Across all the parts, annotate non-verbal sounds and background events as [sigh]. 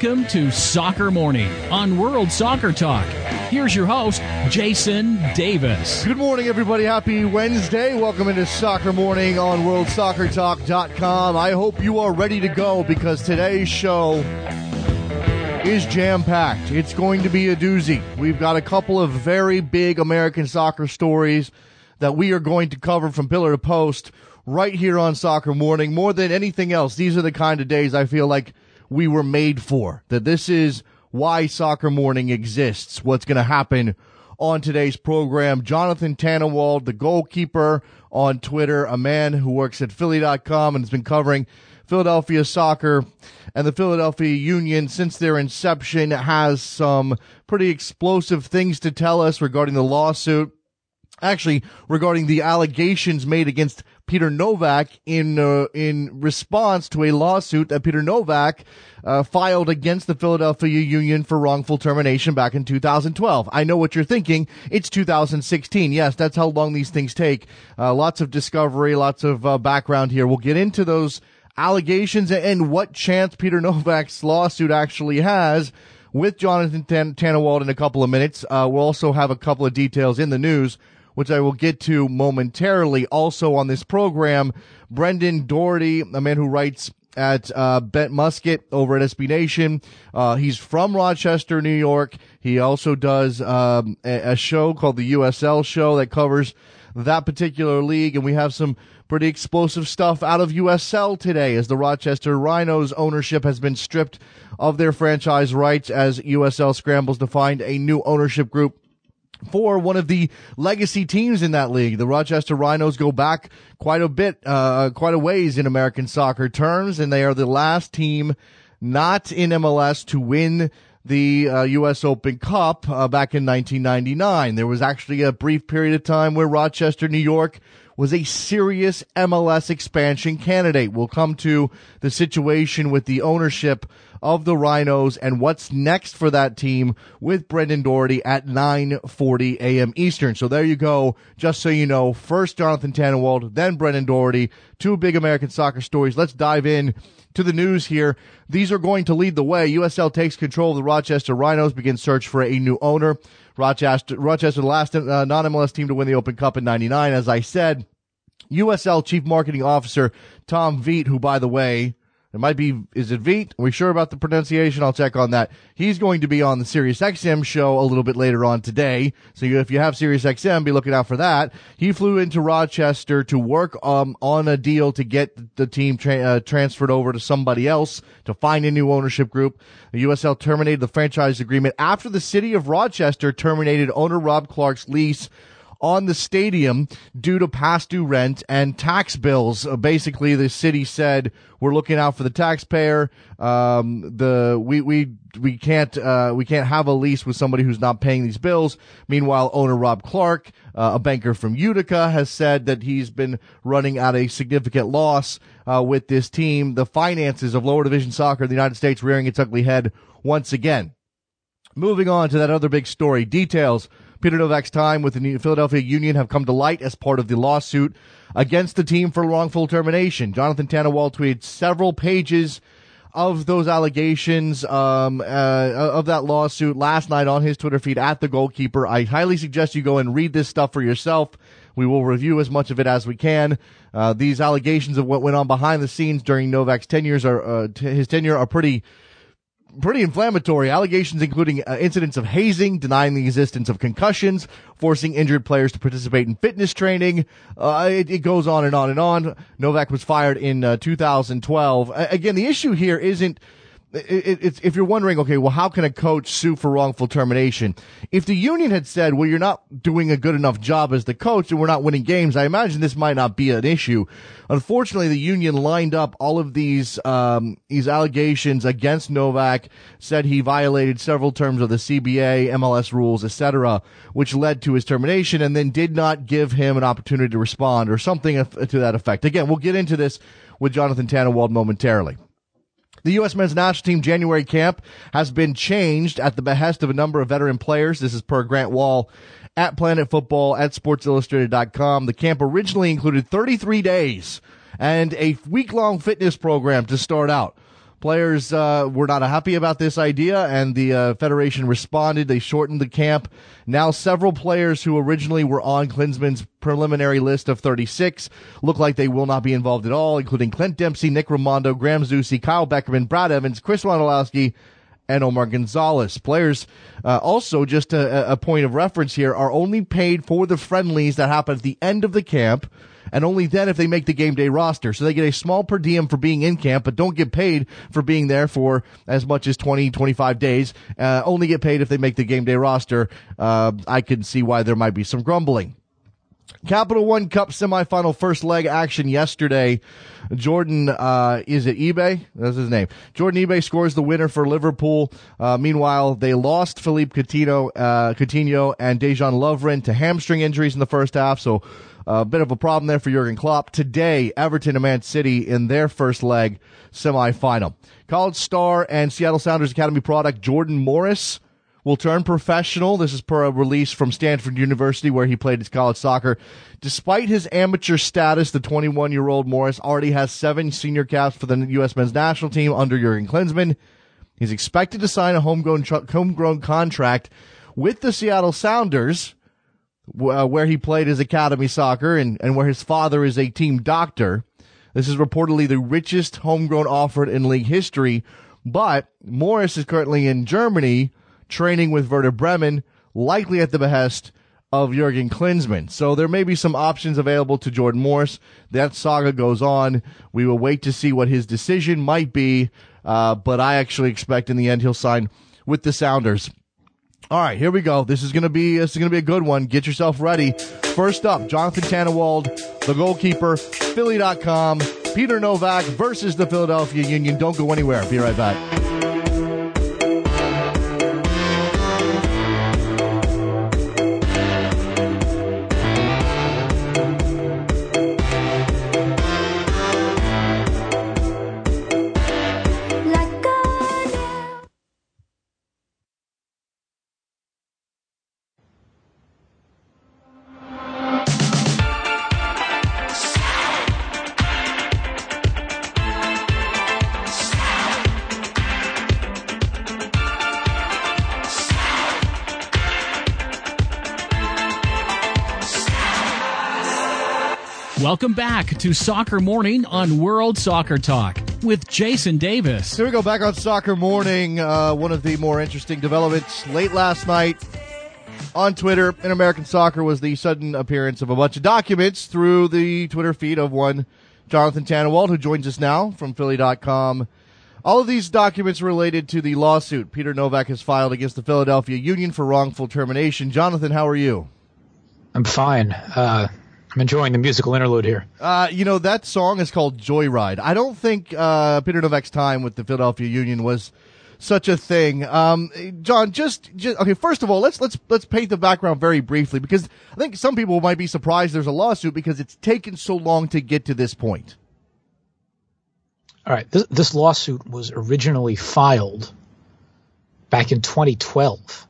Welcome to Soccer Morning on World Soccer Talk. Here's your host, Jason Davis. Good morning, everybody. Happy Wednesday. Welcome into Soccer Morning on WorldSoccerTalk.com. I hope you are ready to go because today's show is jam packed. It's going to be a doozy. We've got a couple of very big American soccer stories that we are going to cover from pillar to post right here on Soccer Morning. More than anything else, these are the kind of days I feel like we were made for. That this is why Soccer Morning exists. What's going to happen on today's program. Jonathan Tannenwald, the goalkeeper on Twitter, a man who works at Philly.com and has been covering Philadelphia soccer and the Philadelphia Union since their inception has some pretty explosive things to tell us regarding the lawsuit actually regarding the allegations made against Peter Nowak in uh, in response to a lawsuit that Peter Nowak uh, filed against the Philadelphia Union for wrongful termination back in 2012. I know what you're thinking. It's 2016. Yes, that's how long these things take. Uh, lots of discovery, lots of uh, background here. We'll get into those allegations and what chance Peter [laughs] Nowak's lawsuit actually has with Jonathan Tan- Tannenwald in a couple of minutes. Uh, we'll also have a couple of details in the news which I will get to momentarily. Also on this program, Brendan Doherty, a man who writes at uh, Bent Musket over at SB Nation. Uh, he's from Rochester, New York. He also does um, a, a, show called the USL Show that covers that particular league, and we have some pretty explosive stuff out of USL today as the Rochester Rhinos ownership has been stripped of their franchise rights as USL scrambles to find a new ownership group for one of the legacy teams in that league. The Rochester Rhinos go back quite a bit, uh, quite a ways in American soccer terms, and they are the last team not in MLS to win the uh, U.S. Open Cup uh, back in 1999. There was actually a brief period of time where Rochester, New York was a serious MLS expansion candidate. We'll come to the situation with the ownership of the Rhinos and what's next for that team with Brendan Doherty at 9:40 a.m. Eastern. So there you go. Just so you know, first Jonathan Tannenwald, then Brendan Doherty. Two big American soccer stories. Let's dive in to the news here. These are going to lead the way. USL takes control of the Rochester Rhinos, begins search for a new owner. Rochester, Rochester, the last uh, non-MLS team to win the Open Cup in '99. As I said, USL Chief Marketing Officer Tom Veit, who by the way it might be, is it Veit? Are we sure about the pronunciation? I'll check on that. He's going to be on the Sirius XM show a little bit later on today. So if you have Sirius XM, be looking out for that. He flew into Rochester to work um, on a deal to get the team tra- uh, transferred over to somebody else to find a new ownership group. The USL terminated the franchise agreement after the city of Rochester terminated owner Rob Clark's lease on the stadium due to past due rent and tax bills. Uh, basically, the city said we're looking out for the taxpayer. Um, the we we we can't uh, we can't have a lease with somebody who's not paying these bills. Meanwhile, owner Rob Clark, uh, a banker from Utica, has said that he's been running at a significant loss uh, with this team. The finances of lower division soccer in the United States rearing its ugly head once again. Moving on to that other big story. Details Peter Nowak's time with the Philadelphia Union have come to light as part of the lawsuit against the team for wrongful termination. Jonathan Tannenwald tweeted several pages of those allegations um, uh, of that lawsuit last night on his Twitter feed at the goalkeeper. I highly suggest you go and read this stuff for yourself. We will review as much of it as we can. Uh, these allegations of what went on behind the scenes during Nowak's tenures are uh, t- his tenure are pretty pretty inflammatory allegations, including uh, incidents of hazing, denying the existence of concussions, forcing injured players to participate in fitness training. Uh, it, it, goes on and on and on. Nowak was fired in uh, 2012. again, the issue here isn't it, it's, if you're wondering, okay, well, how can a coach sue for wrongful termination? If the union had said, well, you're not doing a good enough job as the coach and we're not winning games, I imagine this might not be an issue. Unfortunately, the union lined up all of these, um, these allegations against Nowak, said he violated several terms of the CBA, MLS rules, etc., which led to his termination and then did not give him an opportunity to respond or something to that effect. Again, we'll get into this with Jonathan Tannenwald momentarily. The U.S. men's national team January camp has been changed at the behest of a number of veteran players. This is per Grant Wahl at Planet Futbol at SportsIllustrated.com. The camp originally included 33 days and a week long fitness program to start out. Players uh, were not happy about this idea, and the uh, Federation responded. They shortened the camp. Now, several players who originally were on Klinsmann's preliminary list of 36 look like they will not be involved at all, including Clint Dempsey, Nick Rimando, Graham Zusi, Kyle Beckerman, Brad Evans, Chris Wondolowski, and Omar Gonzalez. Players, uh, also just a, a point of reference here, are only paid for the friendlies that happen at the end of the camp and only then if they make the game day roster. So they get a small per diem for being in camp, but don't get paid for being there for as much as 20, 25 days. Uh, only get paid if they make the game day roster. Uh, I can see why there might be some grumbling. Capital One Cup semifinal first leg action yesterday. Jordon, uh, is it Ibe? That's his name. Jordon Ibe scores the winner for Liverpool. Uh, meanwhile, they lost Philippe Coutinho, uh, Coutinho and Dejan Lovren to hamstring injuries in the first half. So a bit of a problem there for Jurgen Klopp. Today, Everton and Man City in their first leg semifinal. College star and Seattle Sounders Academy product Jordan Morris will turn professional. This is per a release from Stanford University where he played his college soccer. Despite his amateur status, the 21 year old Morris already has seven senior caps for the U.S. men's national team under Jurgen Klinsmann. He's expected to sign a homegrown, homegrown contract with the Seattle Sounders uh, where he played his academy soccer and, and where his father is a team doctor. This is reportedly the richest homegrown offer in league history, but Morris is currently in Germany training with Werder Bremen, likely at the behest of Jurgen Klinsmann. So there may be some options available to Jordan Morris. That saga goes on. We will wait to see what his decision might be, uh, but I actually expect in the end he'll sign with the Sounders. All right, here we go. This is gonna be this is gonna be a good one. Get yourself ready. First up, Jonathan Tannenwald, the goalkeeper, Philly.com, Peter Nowak versus the Philadelphia Union. Don't go anywhere. Be right back. Welcome back to Soccer Morning on World Soccer Talk with Jason Davis. Here we go back on Soccer Morning. Uh, one of the more interesting developments late last night on Twitter in American soccer was the sudden appearance of a bunch of documents through the Twitter feed of one Jonathan Tannenwald, who joins us now from Philly.com. All of these documents related to the lawsuit Peter Nowak has filed against the Philadelphia Union for wrongful termination. Jonathan, how are you? I'm fine. Uh, I'm enjoying the musical interlude here. Uh, you know, that song is called Joyride. I don't think uh, Peter Nowak's time with the Philadelphia Union was such a thing. Um, John, just, just okay. First of all, let's let's let's paint the background very briefly because I think some people might be surprised there's a lawsuit because it's taken so long to get to this point. All right, this, this lawsuit was originally filed back in 2012.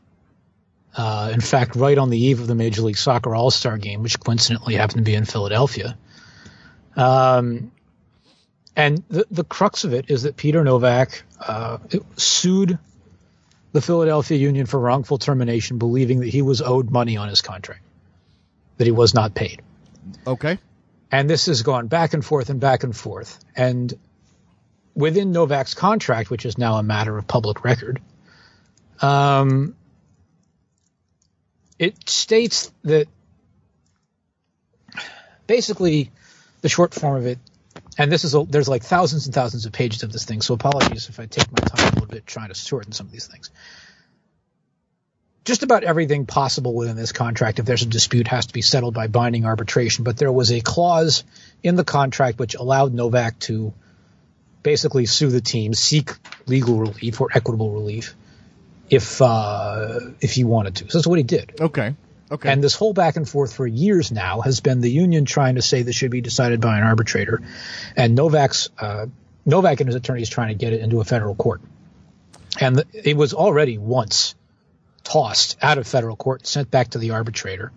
Uh, in fact, right on the eve of the Major League Soccer All Star game, which coincidentally happened to be in Philadelphia. Um, and the, the crux of it is that Peter Nowak uh, sued the Philadelphia Union for wrongful termination, believing that he was owed money on his contract, that he was not paid. Okay. And this has gone back and forth and back and forth. And within Nowak's contract, which is now a matter of public record, um, it states that basically the short form of it, and this is a, there's like thousands and thousands of pages of this thing, so apologies if I take my time a little bit trying to shorten some of these things. Just about everything possible within this contract, if there's a dispute, has to be settled by binding arbitration. But there was a clause in the contract which allowed Nowak to basically sue the team, seek legal relief or equitable relief if uh, if he wanted to. So that's what he did. Okay. Okay. And this whole back and forth for years now has been the union trying to say this should be decided by an arbitrator, and Nowak's uh, Nowak and his attorneys trying to get it into a federal court. And the, it was already once tossed out of federal court, sent back to the arbitrator.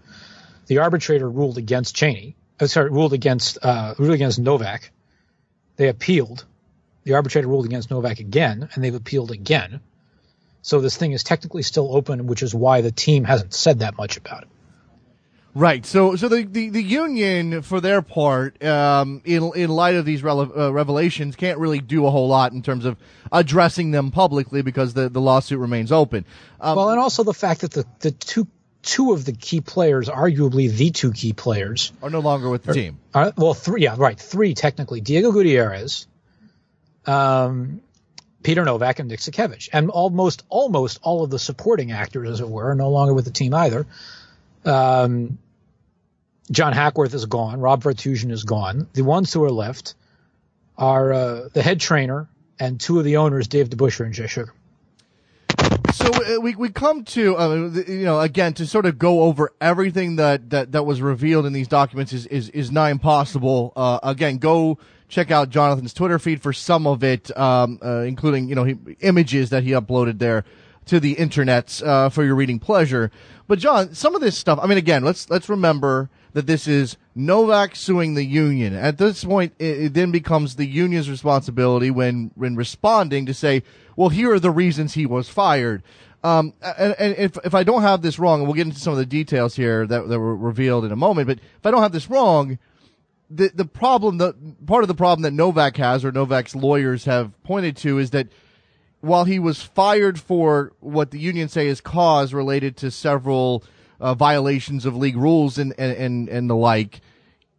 The arbitrator ruled against Cheney. Uh, sorry, ruled against uh, ruled against Nowak. They appealed, the arbitrator ruled against Nowak again, and they've appealed again. So this thing is technically still open, which is why the team hasn't said that much about it. Right. So, so the, the, the union, for their part, um, in in light of these rele- uh, revelations, can't really do a whole lot in terms of addressing them publicly because the, the lawsuit remains open. Um, well, and also the fact that the, the two two of the key players, arguably the two key players, are no longer with the are, team. Are, well, three, yeah, right, three technically. Diego Gutierrez, um, Peter Nowak, and Nick Sakiewicz, and almost almost all of the supporting actors, as it were, are no longer with the team either. Um, John Hackworth is gone. Rob Vartughian is gone. The ones who are left are uh, the head trainer and two of the owners, Dave DeBusschere and Jay Sugar. So uh, we we come to uh, you know again to sort of go over everything that, that, that was revealed in these documents is is, is nigh impossible. Uh, again, go check out Jonathan's Twitter feed for some of it, um, uh, including you know he, images that he uploaded there to the internets uh, for your reading pleasure. But John, some of this stuff. I mean, again, let's let's remember that this is Nowak suing the union. At this point, it, it, then becomes the union's responsibility when when responding to say, well, here are the reasons he was fired. Um, and, and if, if I don't have this wrong, and we'll get into some of the details here that, that were revealed in a moment, but if I don't have this wrong, the, the problem, the part of the problem that Nowak has or Nowak's lawyers have pointed to is that while he was fired for what the union say is cause related to several uh, violations of league rules and, and, and, and the like,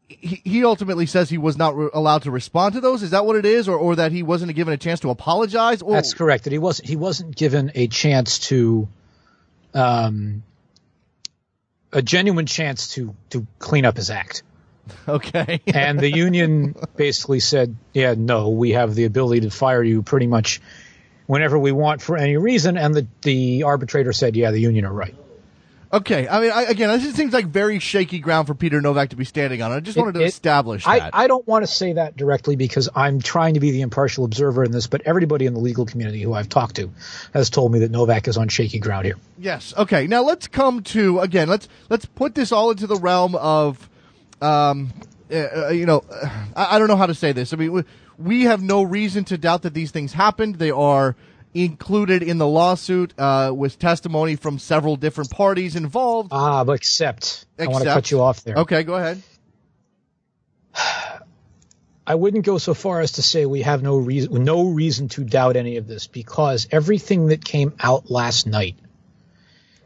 he, ultimately says he was not re- allowed to respond to those. Is that what it is, or, or that he wasn't given a chance to apologize? Or? That's correct. That he wasn't he wasn't given a chance to, um, a genuine chance to to clean up his act. [laughs] Okay. and the union basically said, "Yeah, no, we have the ability to fire you pretty much whenever we want for any reason." And the the arbitrator said, "Yeah, the union are right." Okay, I mean, I, again, this just seems like very shaky ground for Peter Nowak to be standing on. I just wanted it, to establish I, that. I don't want to say that directly because I'm trying to be the impartial observer in this, but everybody in the legal community who I've talked to has told me that Nowak is on shaky ground here. Yes. Okay. Now let's come to again. Let's let's put this all into the realm of, um, uh, you know, I, I don't know how to say this. I mean, we, we have no reason to doubt that these things happened. They are included in the lawsuit uh, with testimony from several different parties involved. Ah, but except, except I want to cut you off there. Okay, go ahead. I wouldn't go so far as to say we have no reason no reason to doubt any of this because everything that came out last night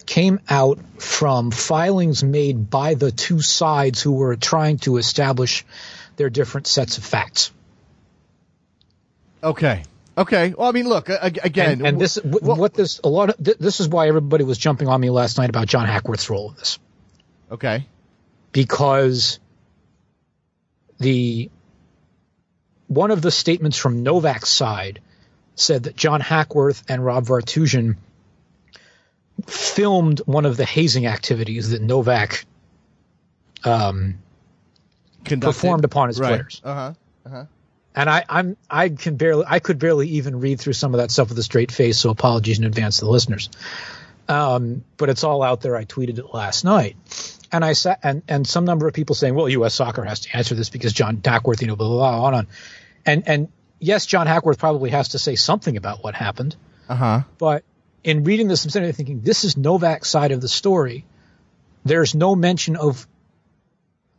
came out from filings made by the two sides who were trying to establish their different sets of facts. Okay. Okay. Well, I mean, look again, and, and this well, what this a lot of this is why everybody was jumping on me last night about John Hackworth's role in this. Okay. Because the one of the statements from Nowak's side said that John Hackworth and Rob Vartughian filmed one of the hazing activities that Nowak um, performed upon his right. players. Uh-huh. Uh-huh and I, I'm I can barely I could barely even read through some of that stuff with a straight face, so apologies in advance to the listeners. Um, but it's all out there. I tweeted it last night, and I sat and and some number of people saying, "Well, U.S. Soccer has to answer this because John Hackworth, you know, blah blah blah on on," and and yes, John Hackworth probably has to say something about what happened. Uh huh. But in reading this, I'm sitting there thinking, this is Nowak's side of the story. There's no mention of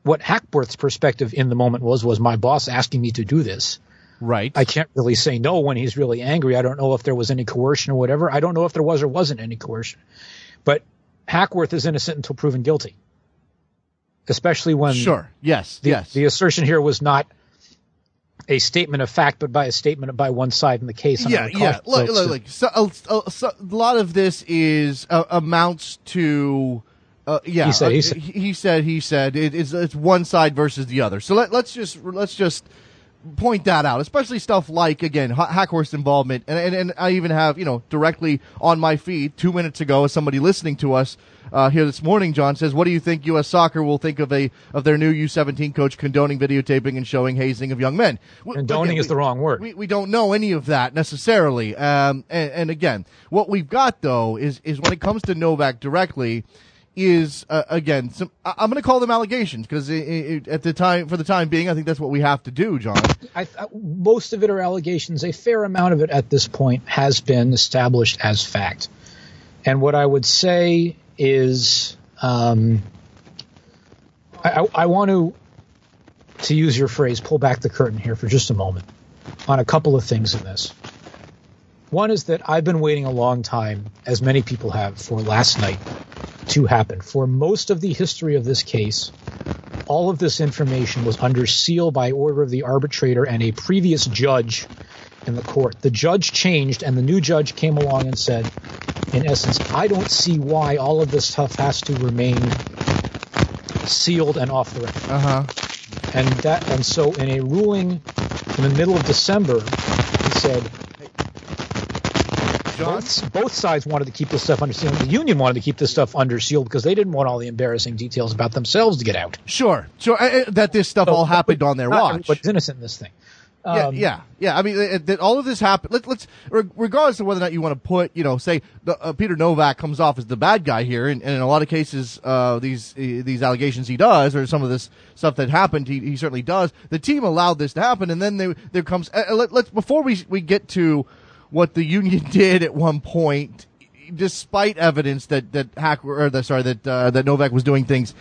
what Hackworth's perspective in the moment was was my boss asking me to do this. Right. I can't really say no when he's really angry. I don't know if there was any coercion or whatever. I don't know if there was or wasn't any coercion. But Hackworth is innocent until proven guilty. Especially when Sure. Yes. The, yes. The assertion here was not a statement of fact, but by a statement by one side in the case. Yeah, yeah. Look, look, look. So, a, so, a lot of this is uh, amounts to uh, yeah, he said. He uh, said. He said. He said. It, it's it's one side versus the other. So let, let's just let's just point that out, especially stuff like again Hackworth's involvement, and, and and I even have you know directly on my feed two minutes ago, as somebody listening to us uh, here this morning, John says, "What do you think U.S. Soccer will think of a of their new U17 coach condoning videotaping and showing hazing of young men?" Condoning again, is the wrong word. We, we don't know any of that necessarily. Um, and, and again, what we've got though is is when it comes to Nowak directly is uh, again some I'm going to call them allegations because at the time for the time being I think that's what we have to do, John. I, I, most of it are allegations. A fair amount of it at this point has been established as fact. And what I would say is, um, I, I, I want to, to use your phrase, pull back the curtain here for just a moment on a couple of things in this. One is that I've been waiting a long time, as many people have, for last night to happen. For most of the history of this case, all of this information was under seal by order of the arbitrator and a previous judge in the court. The judge changed, and the new judge came along and said, in essence, I don't see why all of this stuff has to remain sealed and off the record. Uh huh. And that, and so in a ruling in the middle of December, he said, both, both sides wanted to keep this stuff under seal. The union wanted to keep this stuff under seal because they didn't want all the embarrassing details about themselves to get out. Sure, sure. Uh, uh, that this stuff all happened on their watch. everybody's innocent in this thing. Yeah, Um, yeah, yeah. I mean, it, it, all of this happened. Let, let's, regardless of whether or not you want to put, you know, say the, uh, Peter Nowak comes off as the bad guy here, and, and in a lot of cases, uh, these uh, these allegations he does, or some of this stuff that happened, he, he certainly does. The team allowed this to happen, and then there there comes. Uh, let, let's before we we get to what the union [laughs] did at one point, despite evidence that that Hack or the, sorry that uh, that Nowak was doing things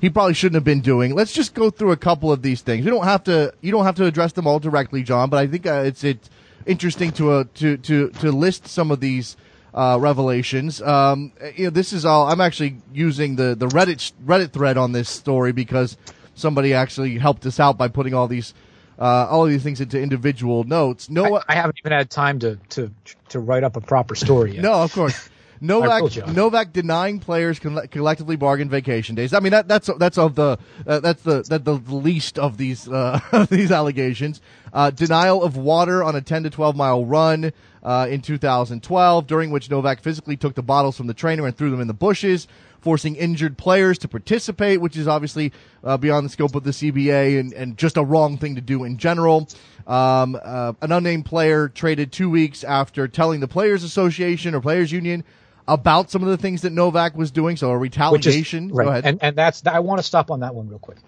he probably shouldn't have been doing. Let's just go through a couple of these things. We don't have to you don't have to address them all directly, John, but I think uh, it's it's interesting to uh, to to to list some of these uh, revelations. Um, you know, this is all. I'm actually using the the Reddit Reddit thread on this story because somebody actually helped us out by putting all these uh, all of these things into individual notes. No, I, I haven't even had time to, to to write up a proper story yet. no, of course. Nowak. Nowak denying players coll- collectively bargain vacation days. I mean that that's that's of the uh, that's the that the least of these uh, [laughs] these allegations. Uh, denial of water on a 10 to 12 mile run uh, in 2012, during which Nowak physically took the bottles from the trainer and threw them in the bushes, forcing injured players to participate, which is obviously uh, beyond the scope of the CBA and, and just a wrong thing to do in general. Um, uh, an unnamed player traded two weeks after telling the Players Association or Players Union about some of the things that Nowak was doing. So a Which is- retaliation. right. Go ahead. And and that's I want to stop on that one real quick.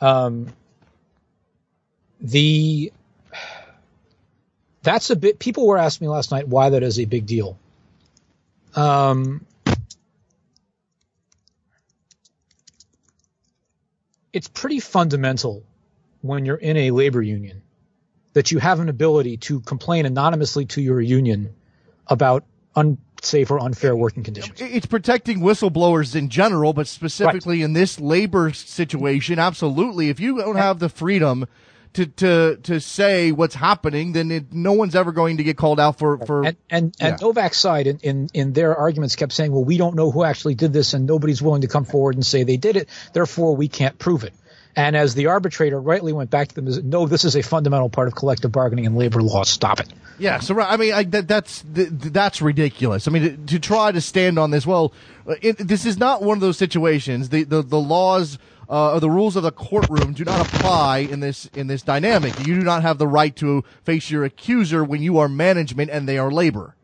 Um, the that's a bit. People were asking me last night why that is a big deal. Um, it's pretty fundamental when you're in a labor union that you have an ability to complain anonymously to your union about unsafe or unfair working conditions. it's protecting whistleblowers in general, but specifically in this labor situation, absolutely. If you don't have the freedom to to to say what's happening, then it, no one's ever going to get called out for for. and and, and Nowak's side in, in in their arguments kept saying, well, we don't know who actually did this, and nobody's willing to come forward and say they did it. Therefore, we can't prove it. And as the arbitrator rightly went back to them, no, this is a fundamental part of collective bargaining and labor law. Stop it. Yeah, so I mean, I, that, that's th- that's ridiculous. I mean, to, to try to stand on this, well, uh, it, this is not one of those situations. The the, the laws uh, or the rules of the courtroom do not apply in this in this dynamic. You do not have the right to face your accuser when you are management and they are labor.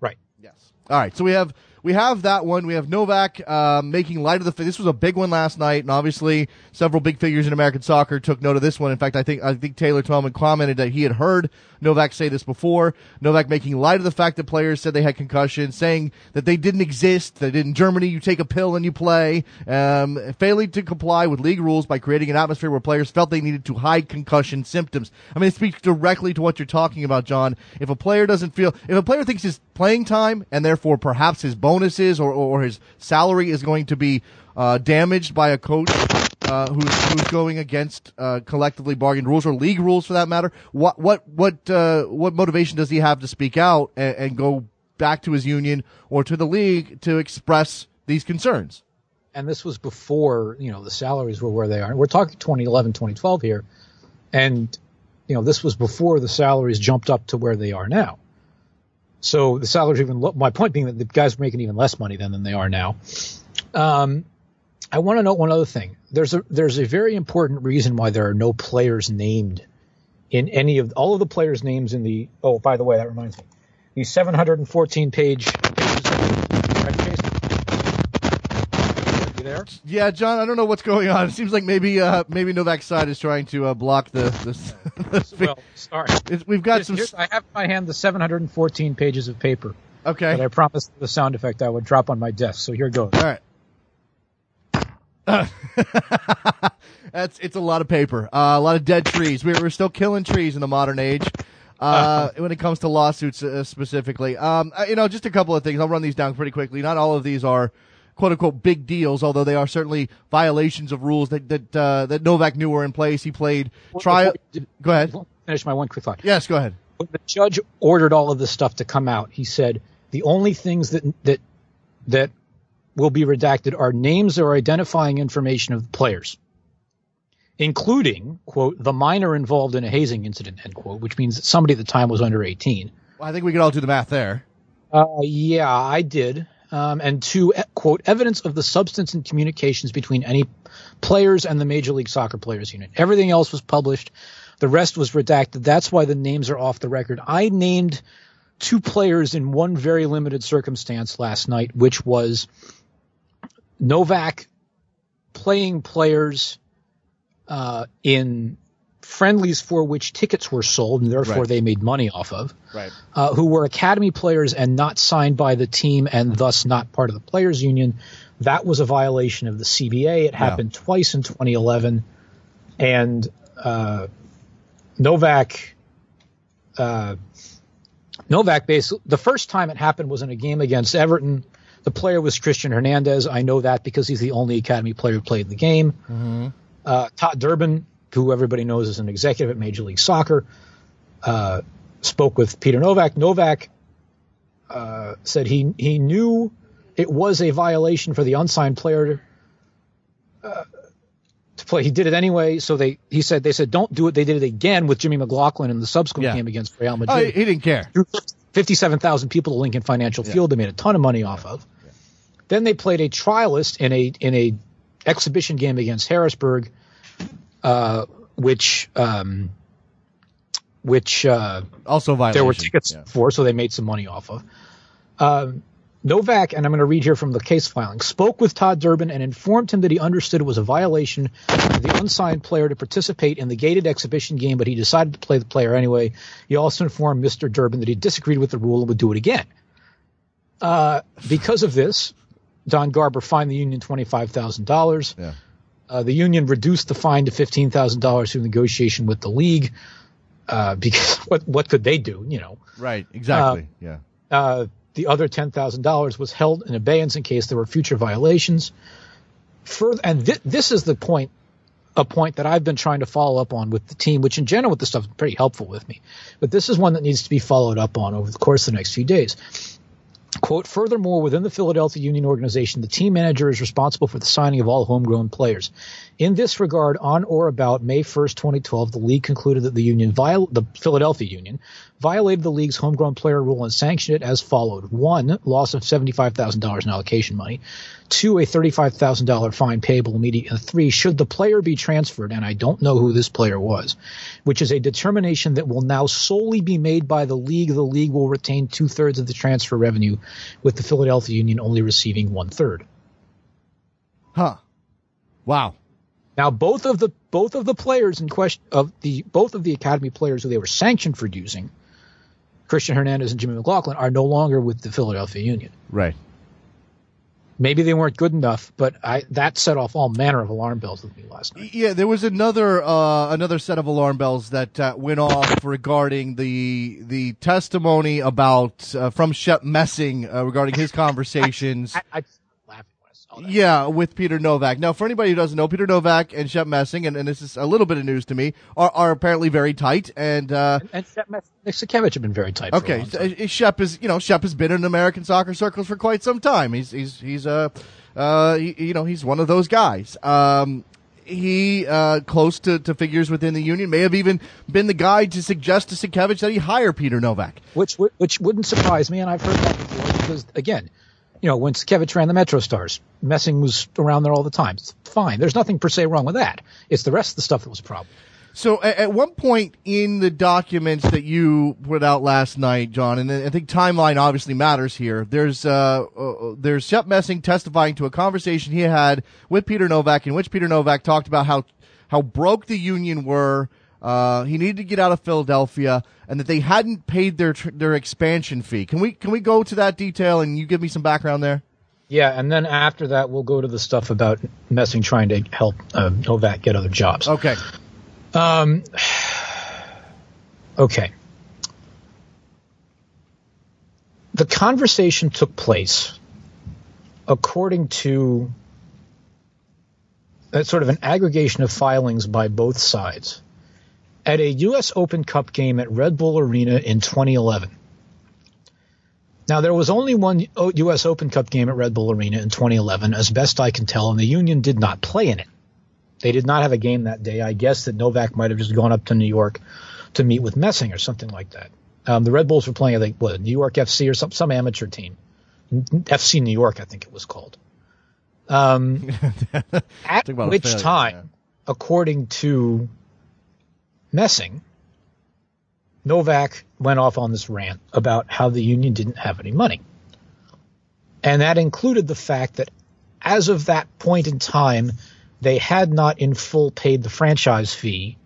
Right. Yes. All right. So we have we have that one. We have Nowak uh, making light of the. This was a big one last night, and obviously several big figures in American soccer took note of this one. In fact, I think I think Taylor Twellman commented that he had heard Nowak say this before. Nowak making light of the fact that players said they had concussions, saying that they didn't exist. That in Germany you take a pill and you play. Um, failing to comply with league rules by creating an atmosphere where players felt they needed to hide concussion symptoms. I mean, it speaks directly to what you're talking about, John. If a player doesn't feel, if a player thinks his playing time and therefore perhaps his bonuses or, or his salary is going to be uh, damaged by a coach uh, who's who's going against uh, collectively bargained rules or league rules for that matter, what what what uh, what motivation does he have to speak out and, and go back to his union or to the league to express these concerns? And this was before, you know, the salaries were where they are. We're talking 2011, 2012 here. And, you know, this was before the salaries jumped up to where they are now. So the salaries even, lo- my point being that the guys were making even less money then than they are now. Um, I want to note one other thing. There's a, there's a very important reason why there are no players named in any of, all of the players' names in the, oh, by the way, that reminds me. The 714 page pages? There? Yeah, John. I don't know what's going on. It seems like maybe uh, maybe Nowak's side is trying to uh, block the. the, the [laughs] well, sorry. It's, we've got Here's- some. here's- I have in my hand the 714 pages of paper that Okay. I promised the sound effect I would drop on my desk. So here goes. All right. [laughs] That's it's a lot of paper, uh, a lot of dead trees. We're, we're still killing trees in the modern age. Uh, when it comes to lawsuits uh, specifically, um, you know, just a couple of things. I'll run these down pretty quickly. Not all of these are "quote unquote" big deals, although they are certainly violations of rules that that uh, that Nowak knew were in place. He played trial. Go ahead. Finish my one quick thought. Yes, go ahead. when the judge ordered all of this stuff to come out, he said the only things that that that will be redacted are names or identifying information of the players, including quote the minor involved in a hazing incident end quote, which means that somebody at the time was under eighteen. Well, I think we can all do the math there. Uh, yeah, I did. Um, and two, quote, evidence of the substance and communications between any players and the Major League Soccer Players Union. Everything else was published. The rest was redacted. That's why the names are off the record. I named two players in one very limited circumstance last night, which was Nowak playing players uh, in friendlies for which tickets were sold, and therefore Right. they made money off of Right. uh, who were academy players and not signed by the team and thus not part of the players union. That was a violation of the CBA. It happened twice in 2011, and uh, Nowak. Uh, Nowak basically the first time it happened was in a game against Everton. The player was Christian Hernandez. I know that because he's the only academy player who played the game. Uh, Todd Durbin, who everybody knows is an executive at Major League Soccer, uh, spoke with Peter Nowak. Nowak uh, said he he knew it was a violation for the unsigned player uh, to play. He did it anyway. So they he said they said don't do it. They did it again with Jimmy McLaughlin in the subsequent Yeah. game against Real Oh, Madrid. he, he didn't care. 57,000 people to Lincoln Financial Field. They made a ton of money off of. Then they played a trialist in a in a exhibition game against Harrisburg, uh, which um, which uh, Also violation. there were tickets Yeah. for, so they made some money off of. Um, Nowak, and I'm going to read here from the case filing, spoke with Todd Durbin and informed him that he understood it was a violation for the unsigned player to participate in the gated exhibition game, but he decided to play the player anyway. He also informed Mr. Durbin that he disagreed with the rule and would do it again. Uh, because of this, Don Garber fined the union $25,000. Yeah. Uh, the union reduced the fine to fifteen thousand dollars through negotiation with the league, uh, [laughs] because what what could they do? You know, Right. Exactly. yeah. uh, the other ten thousand dollars was held in abeyance in case there were future violations. Further, and thi- this is the point, a point that I've been trying to follow up on with the team, which in general with this stuff is pretty helpful with me, but this is one that needs to be followed up on over the course of the next few days. Quote, furthermore, within the Philadelphia Union organization, the team manager is responsible for the signing of all homegrown players. In this regard, on or about May 1st, 2012, the league concluded that the union, viol- the Philadelphia Union, violated the league's homegrown player rule and sanctioned it as followed. One, loss of $75,000 in allocation money. Two, a $35,000 fine payable immediately. And three, should the player be transferred, and I don't know who this player was, which is a determination that will now solely be made by the league. The league will retain two thirds of the transfer revenue, with the Philadelphia Union only receiving one third. Huh. Wow. Now, both of the both of the players in question of the both of the academy players who they were sanctioned for using, Christian Hernandez and Jimmy McLaughlin, are no longer with the Philadelphia Union. Right. Maybe they weren't good enough, but I, that set off all manner of alarm bells with me last night. Yeah, there was another uh, another set of alarm bells that uh, went off regarding the the testimony about uh, from Shep Messing uh, regarding his [laughs] conversations. I, I just laughed when I saw that. Yeah, with Peter Nowak. Now, for anybody who doesn't know, Peter Nowak and Shep Messing, and, and this is a little bit of news to me, are, are apparently very tight. And uh, And Shep Mess- Nick have been very tight. For a okay, so, uh, Shep is you know Shep has been in American soccer circles for quite some time. He's he's he's uh, uh he, you know he's one of those guys. Um, he uh, close to, to figures within the union may have even been the guy to suggest to Sakiewicz that he hire Peter Nowak. which which wouldn't surprise me, and I've heard that before because again, you know, when Sakiewicz ran the Metro Stars, Messing was around there all the time. It's fine. There's nothing per se wrong with that. It's the rest of the stuff that was a problem. So at, at one point in the documents that you put out last night, John, and I think timeline obviously matters here. There's uh, uh there's Shep Messing testifying to a conversation he had with Peter Nowak, in which Peter Nowak talked about how how broke the union were. Uh, he needed to get out of Philadelphia, and that they hadn't paid their their expansion fee. Can we can we go to that detail and you give me some background there? Yeah, and then after that, we'll go to the stuff about Messing trying to help uh, Nowak get other jobs. Okay. Um, [sighs] okay. The conversation took place according to a, sort of an aggregation of filings by both sides at a U.S. Open Cup game at Red Bull Arena in 2011. Now, there was only one U.S. Open Cup game at Red Bull Arena in 2011, as best I can tell, and the Union did not play in it. They did not have a game that day. I guess that Nowak might have just gone up to New York to meet with Messing or something like that. Um, the Red Bulls were playing, I think, what, New York FC or some, some amateur team. FC New York, I think it was called. Um, [laughs] at which failure, time, yeah. according to Messing, Nowak went off on this rant about how the union didn't have any money. And that included the fact that as of that point in time, they had not in full paid the franchise fee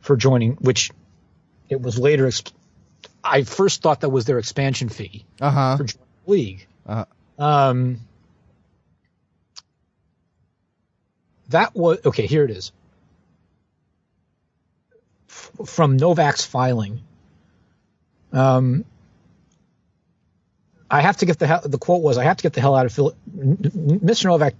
for joining, which it was later. Exp- I first thought that was their expansion fee uh-huh. for joining the league. Uh-huh. Um, that was okay. Here it is. From Nowak's filing. Um, I have to get the hell, the quote was I have to get the hell out of Phil. Mr. Nowak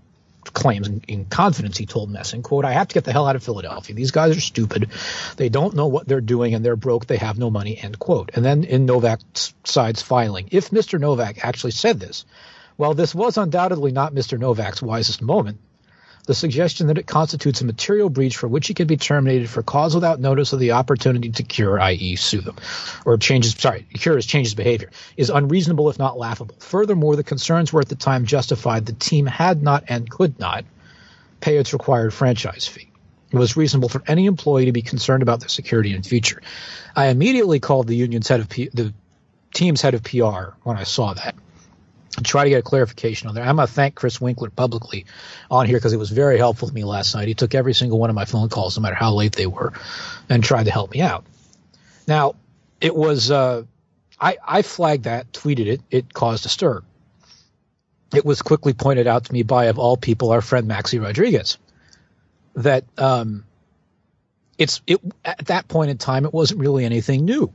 claims in, in, confidence he told Messing, quote, I have to get the hell out of Philadelphia. These guys are stupid. They don't know what they're doing and they're broke. They have no money, end quote. And then in Nowak's side's filing, if Mr. Nowak actually said this, well, this was undoubtedly not Mr. Nowak's wisest moment the suggestion that it constitutes a material breach for which he can be terminated for cause without notice of the opportunity to cure, i.e., sue them, or changes, sorry, cure his changes behavior, is unreasonable if not laughable. Furthermore, the concerns were at the time justified. The team had not and could not pay its required franchise fee. It was reasonable for any employee to be concerned about their security and future. I immediately called the union's head of P- the team's head of PR when I saw that try to get a clarification on there. I'm going to thank Chris Winkler publicly on here because it was very helpful to me last night. He took every single one of my phone calls, no matter how late they were, and tried to help me out. Now, it was, uh, I, I flagged that, tweeted it, it caused a stir. It was quickly pointed out to me by, of all people, our friend Maxi Rodriguez, that um, it's it at that point in time it wasn't really anything new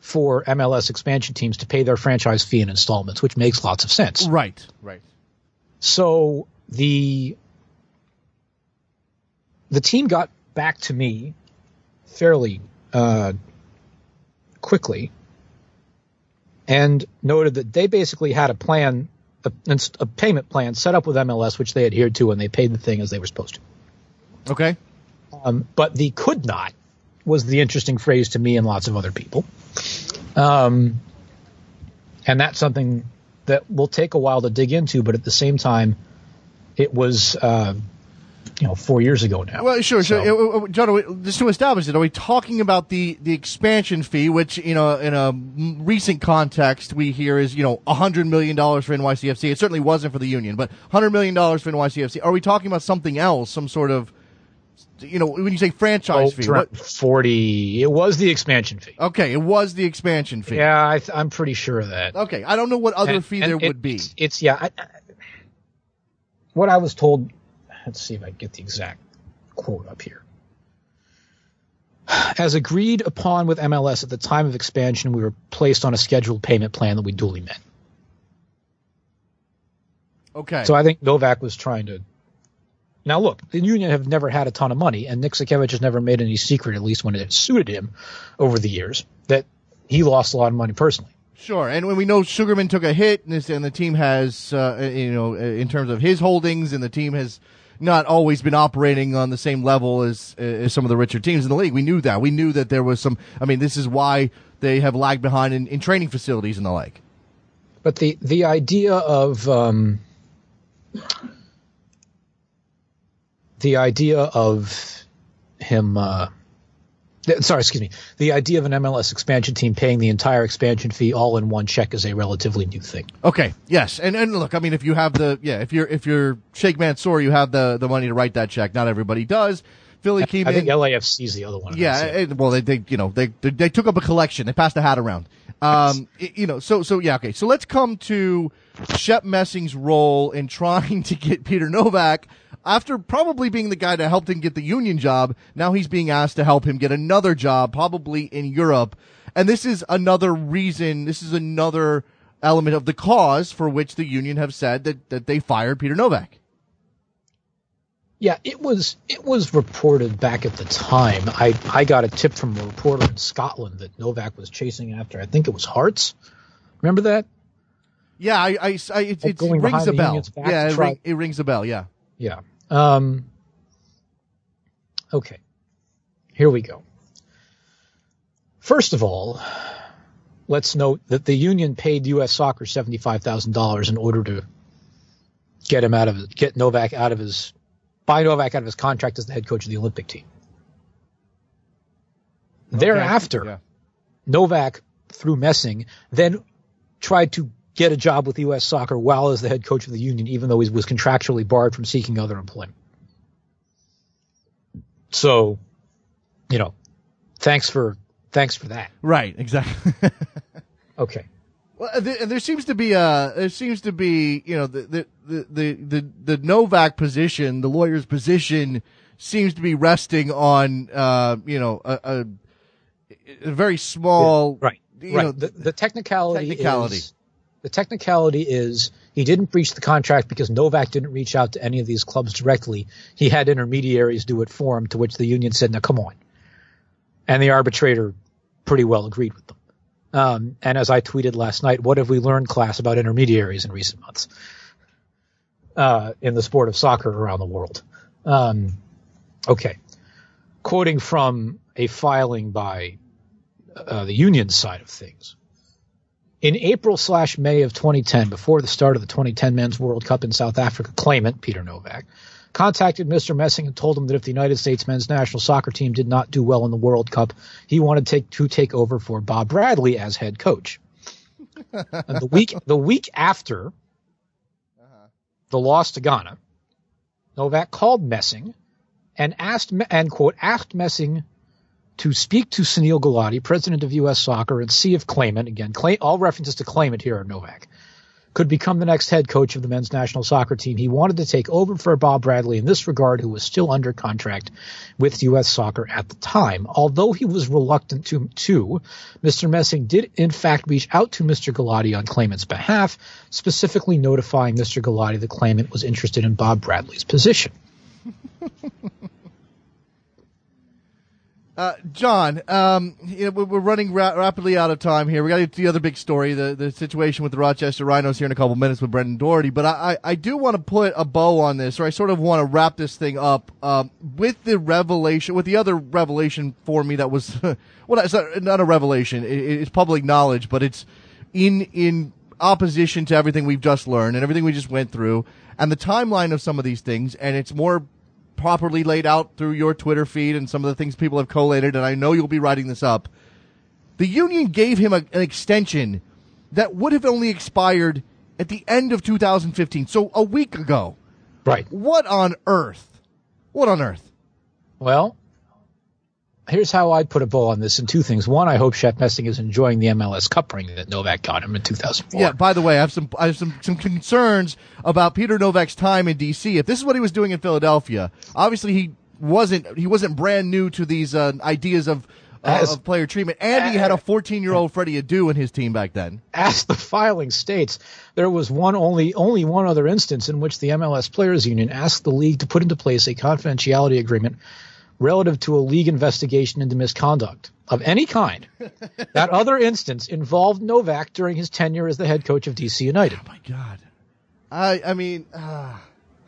for MLS expansion teams to pay their franchise fee in installments, which makes lots of sense. Right, right. So the the team got back to me fairly uh, quickly and noted that they basically had a plan, a, a, payment plan set up with MLS, which they adhered to, and they paid the thing as they were supposed to. Okay. Um, but the could not was the interesting phrase to me and lots of other people. Um, and that's something that will take a while to dig into, but at the same time, it was, uh, you know, four years ago now. Well, sure. So, so uh, John, just to establish it, are we talking about the, the expansion fee, which, you know, in a recent context we hear is, you know, $100 million for NYCFC? It certainly wasn't for the union, but $100 million for NYCFC. Are we talking about something else, some sort of you know, when you say franchise oh, fee, what? forty. It was the expansion fee. Okay, it was the expansion fee. Yeah, I am pretty sure of that. Okay, I don't know what other and, fee and there it, would be. It's, it's yeah. I, I, what I was told. Let's see if I get the exact quote up here. As agreed upon with MLS at the time of expansion, we were placed on a scheduled payment plan that we duly met. Okay. So I think Nowak was trying to now, look, the union have never had a ton of money, and Nick Sakiewicz has never made any secret, at least when it suited him over the years, that he lost a lot of money personally. Sure, and when we know Sugarman took a hit, and, this, and the team has, uh, you know, in terms of his holdings, and the team has not always been operating on the same level as, as some of the richer teams in the league. We knew that. We knew that there was some. I mean, this is why they have lagged behind in, in training facilities and the like. But the the idea of um, the idea of him. Uh, sorry, excuse me. The idea of an MLS expansion team paying the entire expansion fee all in one check is a relatively new thing. Okay, yes, and and look, I mean, if you have the yeah, if you're if you're Sheikh Mansour, you have the the money to write that check. Not everybody does. Philly came I in. think LAFC is the other one. Yeah, it, well, they, they, you know, they, they, they took up a collection. They passed the hat around. Um, it- you know, so, so yeah, okay. So let's come to Shep Messing's role in trying [laughs] to get Peter Nowak after probably being the guy that helped him get the union job. Now he's being asked to help him get another job, probably in Europe. And this is another reason, this is another element of the cause for which the union have said that, that they fired Peter Nowak. Yeah, it was it was reported back at the time. I I got a tip from a reporter in Scotland that Nowak was chasing after. I think it was Hearts. Remember that? Yeah, I, I, I it, it rings a bell. Yeah, it, ring, it rings a bell. Yeah. Yeah. Um, okay. Here we go. First of all, let's note that the union paid U.S. Soccer seventy-five thousand dollars in order to get him out of get Nowak out of his buy Nowak out of his contract as the head coach of the Olympic team. Thereafter, Yeah. Nowak, through Messing, then tried to get a job with U.S. Soccer while as the head coach of the union, even though he was contractually barred from seeking other employment. So, you know, thanks for thanks for that. Right. Exactly. [laughs] Okay. Well, uh, there, seems to be a there seems to be you know the the the the the, the Nowak position, the lawyer's position, seems to be resting on uh you know a, a, a very small Right. you right. know, the, the technicality, technicality. is the technicality is he didn't breach the contract because Nowak didn't reach out to any of these clubs directly. He had intermediaries do it for him, to which the union said, "Now come on," and the arbitrator pretty well agreed with them. Um, and as I tweeted last night, what have we learned, class, about intermediaries in recent months uh, in the sport of soccer around the world? Um, okay, quoting from a filing by uh, the union side of things. In April slash May of 2010, before the start of the 2010 Men's World Cup in South Africa, claimant Peter Nowak contacted Mr. Messing and told him that if the United States men's national soccer team did not do well in the World Cup, he wanted to take, to take over for Bob Bradley as head coach. and the week the week after the loss to Ghana, Nowak called Messing and asked and quote asked Messing to speak to Sunil Gulati, president of U.S. Soccer, and see if Claimant again, claim, all references to Claimant here are Nowak, could become the next head coach of the men's national soccer team. He wanted to take over for Bob Bradley in this regard, who was still under contract with U.S. Soccer at the time. Although he was reluctant to, to Mr. Messing did in fact reach out to Mr. Gulati on Claimant's behalf, specifically notifying Mr. Gulati the Claimant was interested in Bob Bradley's position. [laughs] Uh, John, um, you know, we're running ra- rapidly out of time here. We got to the other big story, the, the situation with the Rochester Rhinos here in a couple minutes with Brendan Doherty. But I, I, I do want to put a bow on this, or I sort of want to wrap this thing up um, with the revelation, with the other revelation for me that was, [laughs] well, it's not, not a revelation. It, it's public knowledge, but it's in in opposition to everything we've just learned and everything we just went through, and the timeline of some of these things, and it's more properly laid out through your Twitter feed and some of the things people have collated, and I know you'll be writing this up. The union gave him a, an extension that would have only expired at the end of 2015, so a week ago. Right. What on earth? What on earth? Well, here's how I'd put a bow on this in two things. One, I hope Shep Messing is enjoying the MLS Cup ring that Nowak got him in 2004. Yeah. By the way, I have some I have some some concerns about Peter Nowak's time in DC. If this is what he was doing in Philadelphia, obviously he wasn't he wasn't brand new to these uh, ideas of uh, As- of player treatment, and he had a 14 year old Freddie Adu in his team back then. As the filing states, there was one only only one other instance in which the MLS Players Union asked the league to put into place a confidentiality agreement relative to a league investigation into misconduct of any kind. [laughs] that other instance involved Nowak during his tenure as the head coach of DC United. Oh my God, I I mean, uh,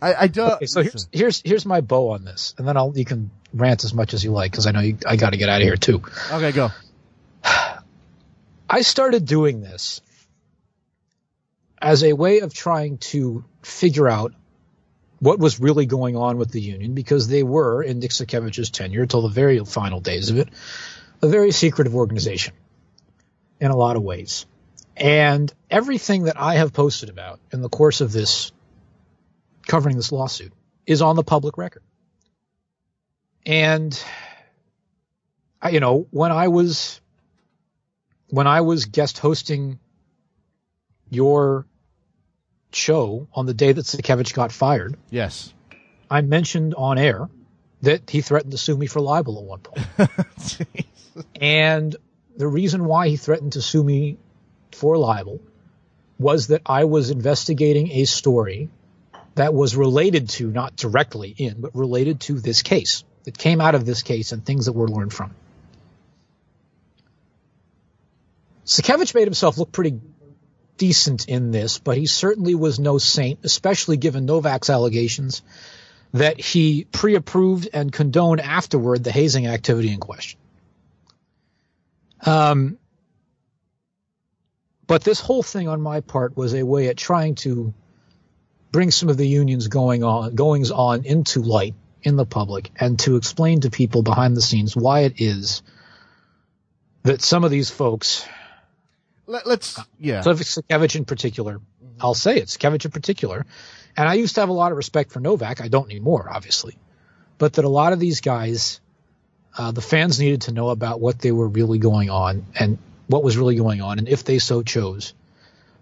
I I don't. Okay, so here's here's here's my bow on this, and then I'll you can rant as much as you like because I know you, I got to get out of here too. okay, go. [sighs] I started doing this as a way of trying to figure out what was really going on with the union because they were, in Dick Sakiewicz's tenure until the very final days of it, a very secretive organization in a lot of ways. And everything that I have posted about in the course of this, covering this lawsuit, is on the public record. And, you know, when I was, when I was guest hosting your show on the day that Sakiewicz got fired. Yes. I mentioned on air that he threatened to sue me for libel at one point. [laughs] and the reason why he threatened to sue me for libel was that I was investigating a story that was related to, not directly in, but related to this case. That came out of this case and things that were learned from. Sakiewicz made himself look pretty decent in this, but he certainly was no saint, especially given Nowak's allegations that he pre-approved and condoned afterward the hazing activity in question. Um, but this whole thing on my part was a way at trying to bring some of the unions going on, goings on into light in the public and to explain to people behind the scenes why it is that some of these folks let, us yeah. So if it's Sakiewicz in particular, mm-hmm. I'll say it, Sakiewicz in particular. And I used to have a lot of respect for Nowak. I don't anymore, obviously. But that a lot of these guys, uh, the fans needed to know about what they were really going on and what was really going on. And if they so chose,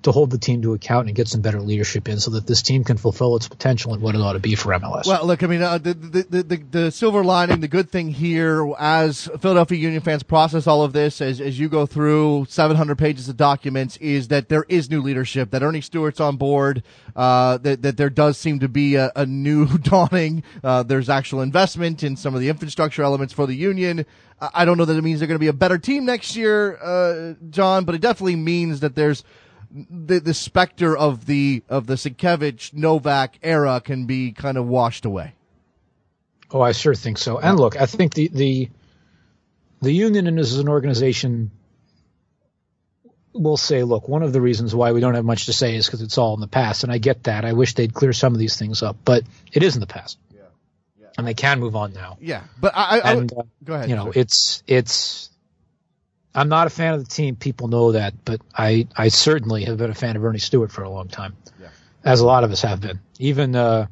to hold the team to account and get some better leadership in so that this team can fulfill its potential and what it ought to be for MLS. Well, look, I mean, uh, the, the, the, the, silver lining, the good thing here as Philadelphia Union fans process all of this as, as you go through 700 pages of documents is that there is new leadership, that Earnie Stewart's on board, uh, that, that there does seem to be a, a new [laughs] dawning. Uh, there's actual investment in some of the infrastructure elements for the Union. I don't know that it means they're going to be a better team next year, uh, John, but it definitely means that there's the the specter of the of the Sakiewicz Nowak era can be kind of washed away. Oh, I sure think so. And look, I think the the the union and as an organization will say, look, one of the reasons why we don't have much to say is because it's all in the past, and I get that. I wish they'd clear some of these things up, but it is in the past, yeah, yeah. and they can move on now. Yeah, but I, I, and, uh, go ahead. You know, it's it's I'm not a fan of the team. People know that, but I, I certainly have been a fan of Earnie Stewart for a long time, yeah. as a lot of us have been. Even, uh,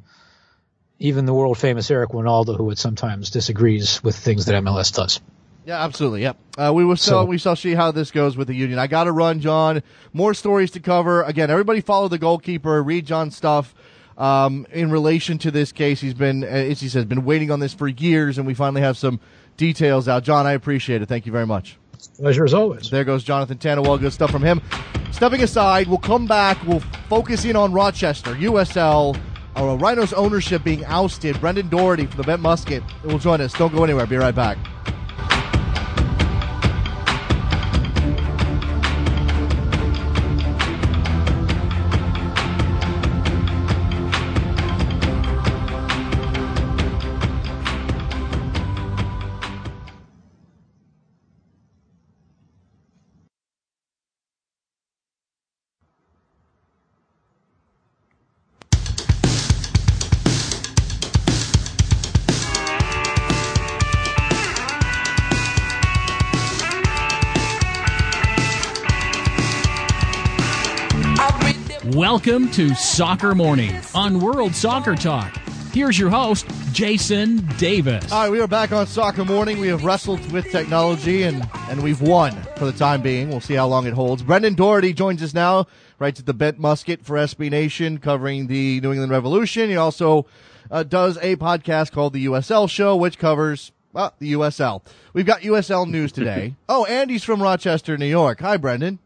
even the world famous Eric Wynalda, who would sometimes disagrees with things that MLS does. Yeah, absolutely. Yep. Uh, we will so, we shall see how this goes with the union. I got to run, John. More stories to cover. Again, everybody follow the goalkeeper. Read John's stuff. Um, in relation to this case, he's been, uh, as he says, been waiting on this for years, and we finally have some details out. John, I appreciate it. Thank you very much. Pleasure as always. There goes Jonathan Tannenwald. Good stuff from him. Stepping aside, we'll come back. We'll focus in on Rochester, USL, uh, Rhinos ownership being ousted. Brendan Doherty from the Bent Musket will join us. Don't go anywhere. Be right back. Welcome to Soccer Morning on World Soccer Talk. Here's your host, Jason Davis. All right, we are back on Soccer Morning. We have wrestled with technology and, and we've won for the time being. We'll see how long it holds. Brendan Doherty joins us now, writes at the Bent Musket for SB Nation, covering the New England Revolution. He also uh, does a podcast called The USL Show, which covers well, the USL. We've got USL news today. [laughs] oh, Andy's from Rochester, New York. Hi, Brendan.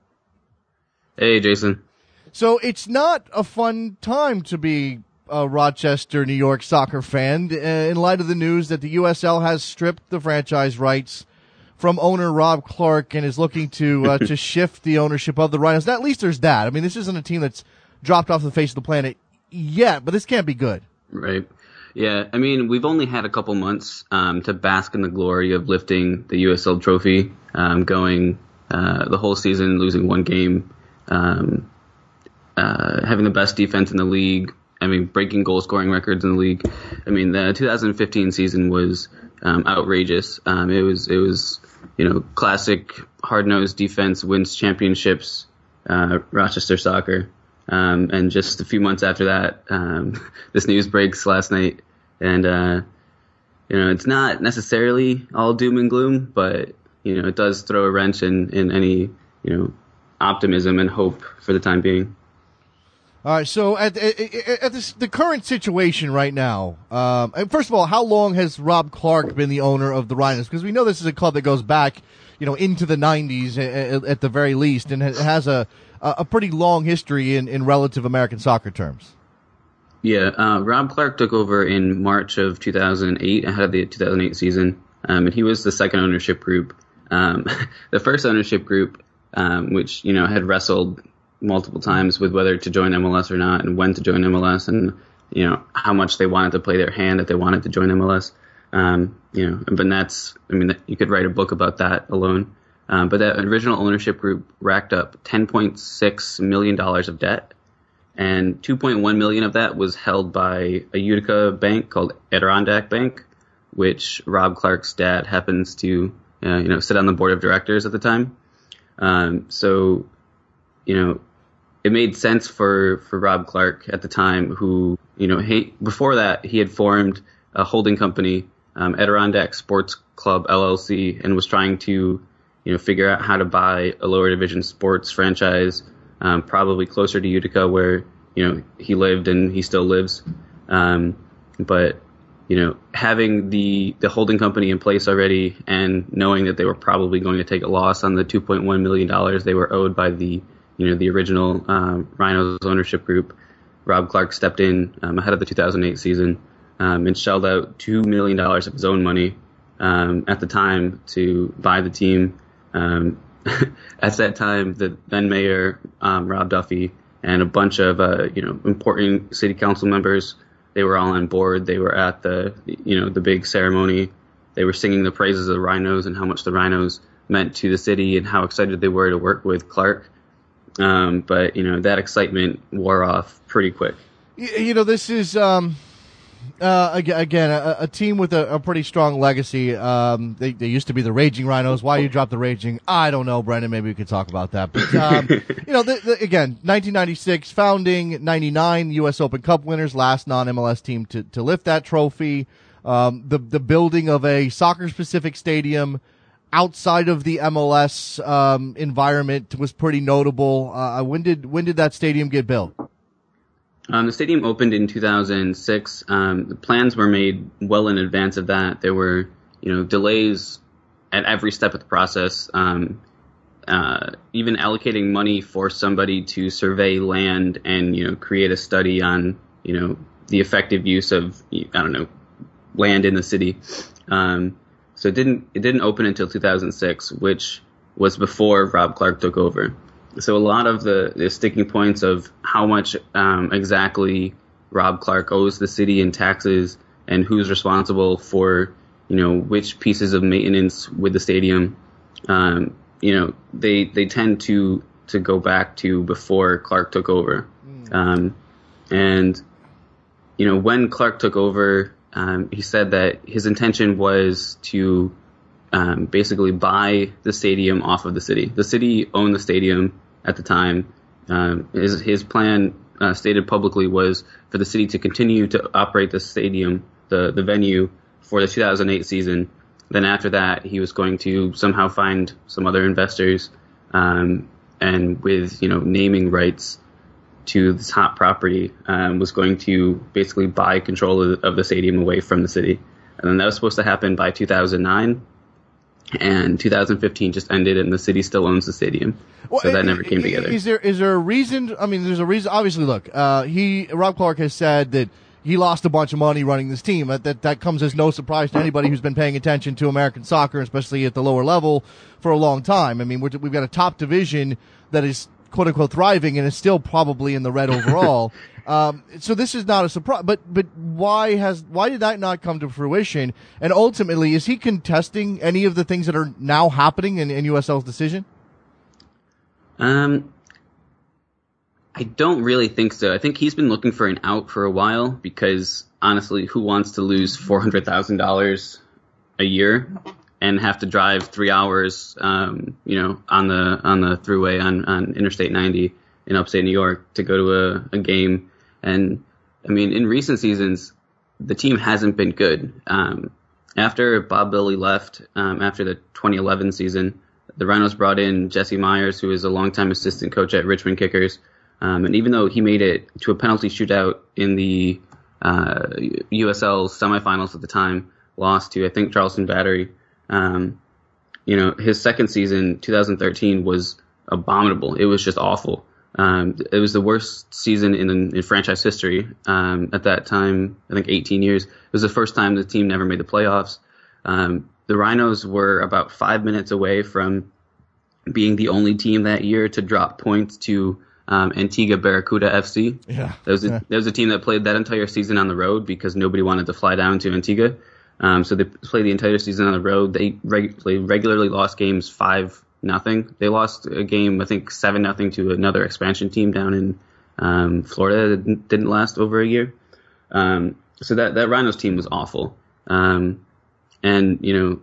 Hey, Jason. So it's not a fun time to be a Rochester, New York soccer fan uh, in light of the news that the USL has stripped the franchise rights from owner Rob Clark and is looking to uh, [laughs] to shift the ownership of the Rhinos. At least there's that. I mean, this isn't a team that's dropped off the face of the planet yet, but this can't be good. Right. Yeah, I mean, we've only had a couple months um, to bask in the glory of lifting the USL trophy, um, going uh, the whole season, losing one game, um, uh, having the best defense in the league, I mean, breaking goal scoring records in the league. I mean, the 2015 season was um, outrageous. Um, it was it was you know classic hard nosed defense wins championships. Uh, Rochester soccer, um, and just a few months after that, um, [laughs] this news breaks last night, and uh, you know it's not necessarily all doom and gloom, but you know it does throw a wrench in in any you know optimism and hope for the time being. All right. So at at, at this, the current situation right now, um, first of all, how long has Rob Clark been the owner of the Rhinos? Because we know this is a club that goes back, you know, into the '90s at, at the very least, and has a a pretty long history in, in relative American soccer terms. Yeah, uh, Rob Clark took over in March of 2008, ahead of the 2008 season, um, and he was the second ownership group. Um, [laughs] the first ownership group, um, which you know had wrestled multiple times with whether to join MLS or not, and when to join MLS, and you know how much they wanted to play their hand if they wanted to join MLS. Um, you know, but that's I mean you could write a book about that alone. Um, but that original ownership group racked up 10.6 million dollars of debt, and 2.1 million of that was held by a Utica bank called Adirondack Bank, which Rob Clark's dad happens to uh, you know sit on the board of directors at the time. Um, so, you know, it made sense for for Rob Clark at the time, who you know he before that he had formed a holding company, um, Adirondack Sports Club LLC, and was trying to you know figure out how to buy a lower division sports franchise, um, probably closer to Utica where you know he lived and he still lives, um, but you know having the the holding company in place already and knowing that they were probably going to take a loss on the 2.1 million dollars they were owed by the you know, the original um, Rhinos ownership group, Rob Clark stepped in um, ahead of the 2008 season um, and shelled out $2 million of his own money um, at the time to buy the team. Um, [laughs] at that time, the then mayor, Rob Duffy, and a bunch of, uh, you know, important city council members, they were all on board. They were at the, you know, the big ceremony. They were singing the praises of the Rhinos and how much the Rhinos meant to the city and how excited they were to work with Clark. Um, but you know that excitement wore off pretty quick. You know, this is um, uh, again a, a, team with a, a, pretty strong legacy. Um, they, they, used to be the Raging Rhinos. Why you dropped the Raging? I don't know, Brendan. Maybe we could talk about that. But um, [laughs] you know, the, the, again, 1996 founding, 99 U.S. Open Cup winners, last non-MLS team to to lift that trophy. Um, the the building of a soccer specific stadium outside of the MLS um, environment was pretty notable. Uh, when did when did that stadium get built? Um, the stadium opened in 2006. Um, the plans were made well in advance of that. There were you know delays at every step of the process. Um, uh, even allocating money for somebody to survey land and you know create a study on you know the effective use of I don't know land in the city. Um, so it didn't it didn't open until 2006, which was before Rob Clark took over. So a lot of the, the sticking points of how much um, exactly Rob Clark owes the city in taxes and who's responsible for you know which pieces of maintenance with the stadium. Um, you know they they tend to to go back to before Clark took over, mm. um, and you know when Clark took over, um, he said that his intention was to um, basically buy the stadium off of the city. The city owned the stadium at the time. Um, his his plan uh, stated publicly was for the city to continue to operate the stadium, the the venue for the 2008 season. Then after that, he was going to somehow find some other investors, um, and with you know naming rights to this hot property um, was going to basically buy control of the, of the stadium away from the city. And then that was supposed to happen by 2009 and 2015 just ended and the city still owns the stadium. Well, so that never came together. is there is there a reason i mean there's a reason obviously look uh, he rob clark has said that he lost a bunch of money running this team. That, that that comes as no surprise to anybody who's been paying attention to american soccer especially at the lower level for a long time. I mean we've got a top division that is quote unquote thriving and is still probably in the red [laughs] overall. um, so this is not a surprise, but, but why has, why did that not come to fruition? And ultimately, is he contesting any of the things that are now happening in, in USL's decision? Um, I don't really think so. I think he's been looking for an out for a while because honestly, who wants to lose four hundred thousand dollars a year and have to drive three hours, um, you know, on the on the throughway on, on Interstate 90 in upstate New York to go to a, a game? And I mean, in recent seasons, the team hasn't been good. Um, after Bob Lilley left, um, after the 2011 season, the Rhinos brought in Jesse Myers, who is a longtime assistant coach at Richmond Kickers. Um, and even though he made it to a penalty shootout in the uh, USL semifinals at the time, lost to I think Charleston Battery. Um, you know, his second season, 2013, was abominable. It was just awful. Um, it was the worst season in, in franchise history. Um, at that time, I think 18 years. It was the first time the team never made the playoffs. Um, the Rhinos were about five minutes away from being the only team that year to drop points to um, Antigua Barracuda FC. Yeah. That was, a, Yeah. that was a team that played that entire season on the road because nobody wanted to fly down to Antigua. Um, so they played the entire season on the road. They, reg- regularly lost games five nothing. They lost a game, I think seven nothing to another expansion team down in um, Florida that didn't- didn't last over a year. Um, so that that Rhinos team was awful. Um, and you know,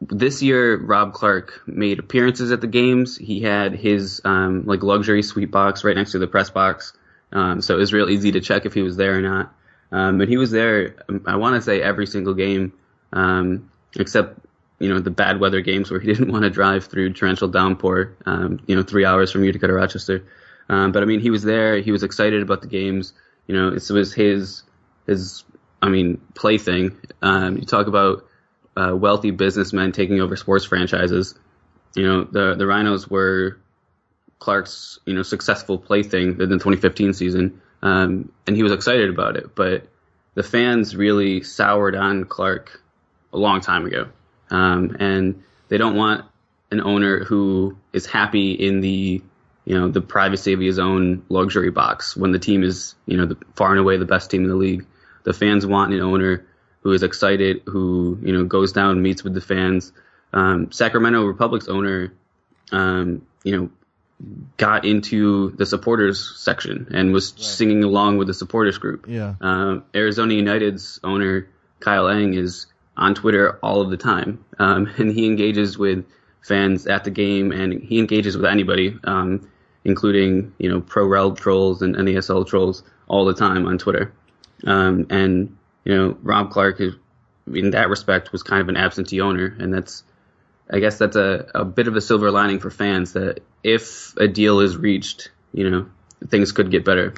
this year Rob Clark made appearances at the games. He had his um, like luxury suite box right next to the press box, um, so it was real easy to check if he was there or not. Um, but he was there. um, I want to say every single game, um, except you know the bad weather games where he [laughs] didn't want to drive through torrential downpour. Um, you know, three hours from Utica to Rochester. Um, but I mean, he was there. He was excited about the games. You know, it was his his I mean plaything. Um, you talk about uh, wealthy businessmen taking over sports franchises. You know, the the Rhinos were Clark's you know successful plaything in the 2015 season, um, and he was excited about it. But the fans really soured on Clark a long time ago, um, and they don't want an owner who is happy in the you know the privacy of his own luxury box when the team is you know the, far and away the best team in the league. The fans want an owner who is excited, who you know goes down and meets with the fans. Um, Sacramento Republic's owner, um, you know, got into the supporters section and was singing along with the supporters group. Yeah. Um, Arizona United's owner Kyle Eng is on Twitter all of the time, um, [laughs] and he engages with fans at the game, and he engages with anybody, um, including you know pro rel trolls and NASL trolls all the time on Twitter. Um, and you know Rob Clark, is, in that respect, was kind of an absentee owner, and that's I guess that's a, a bit of a silver lining for fans that if a deal is reached, you know, things could get better.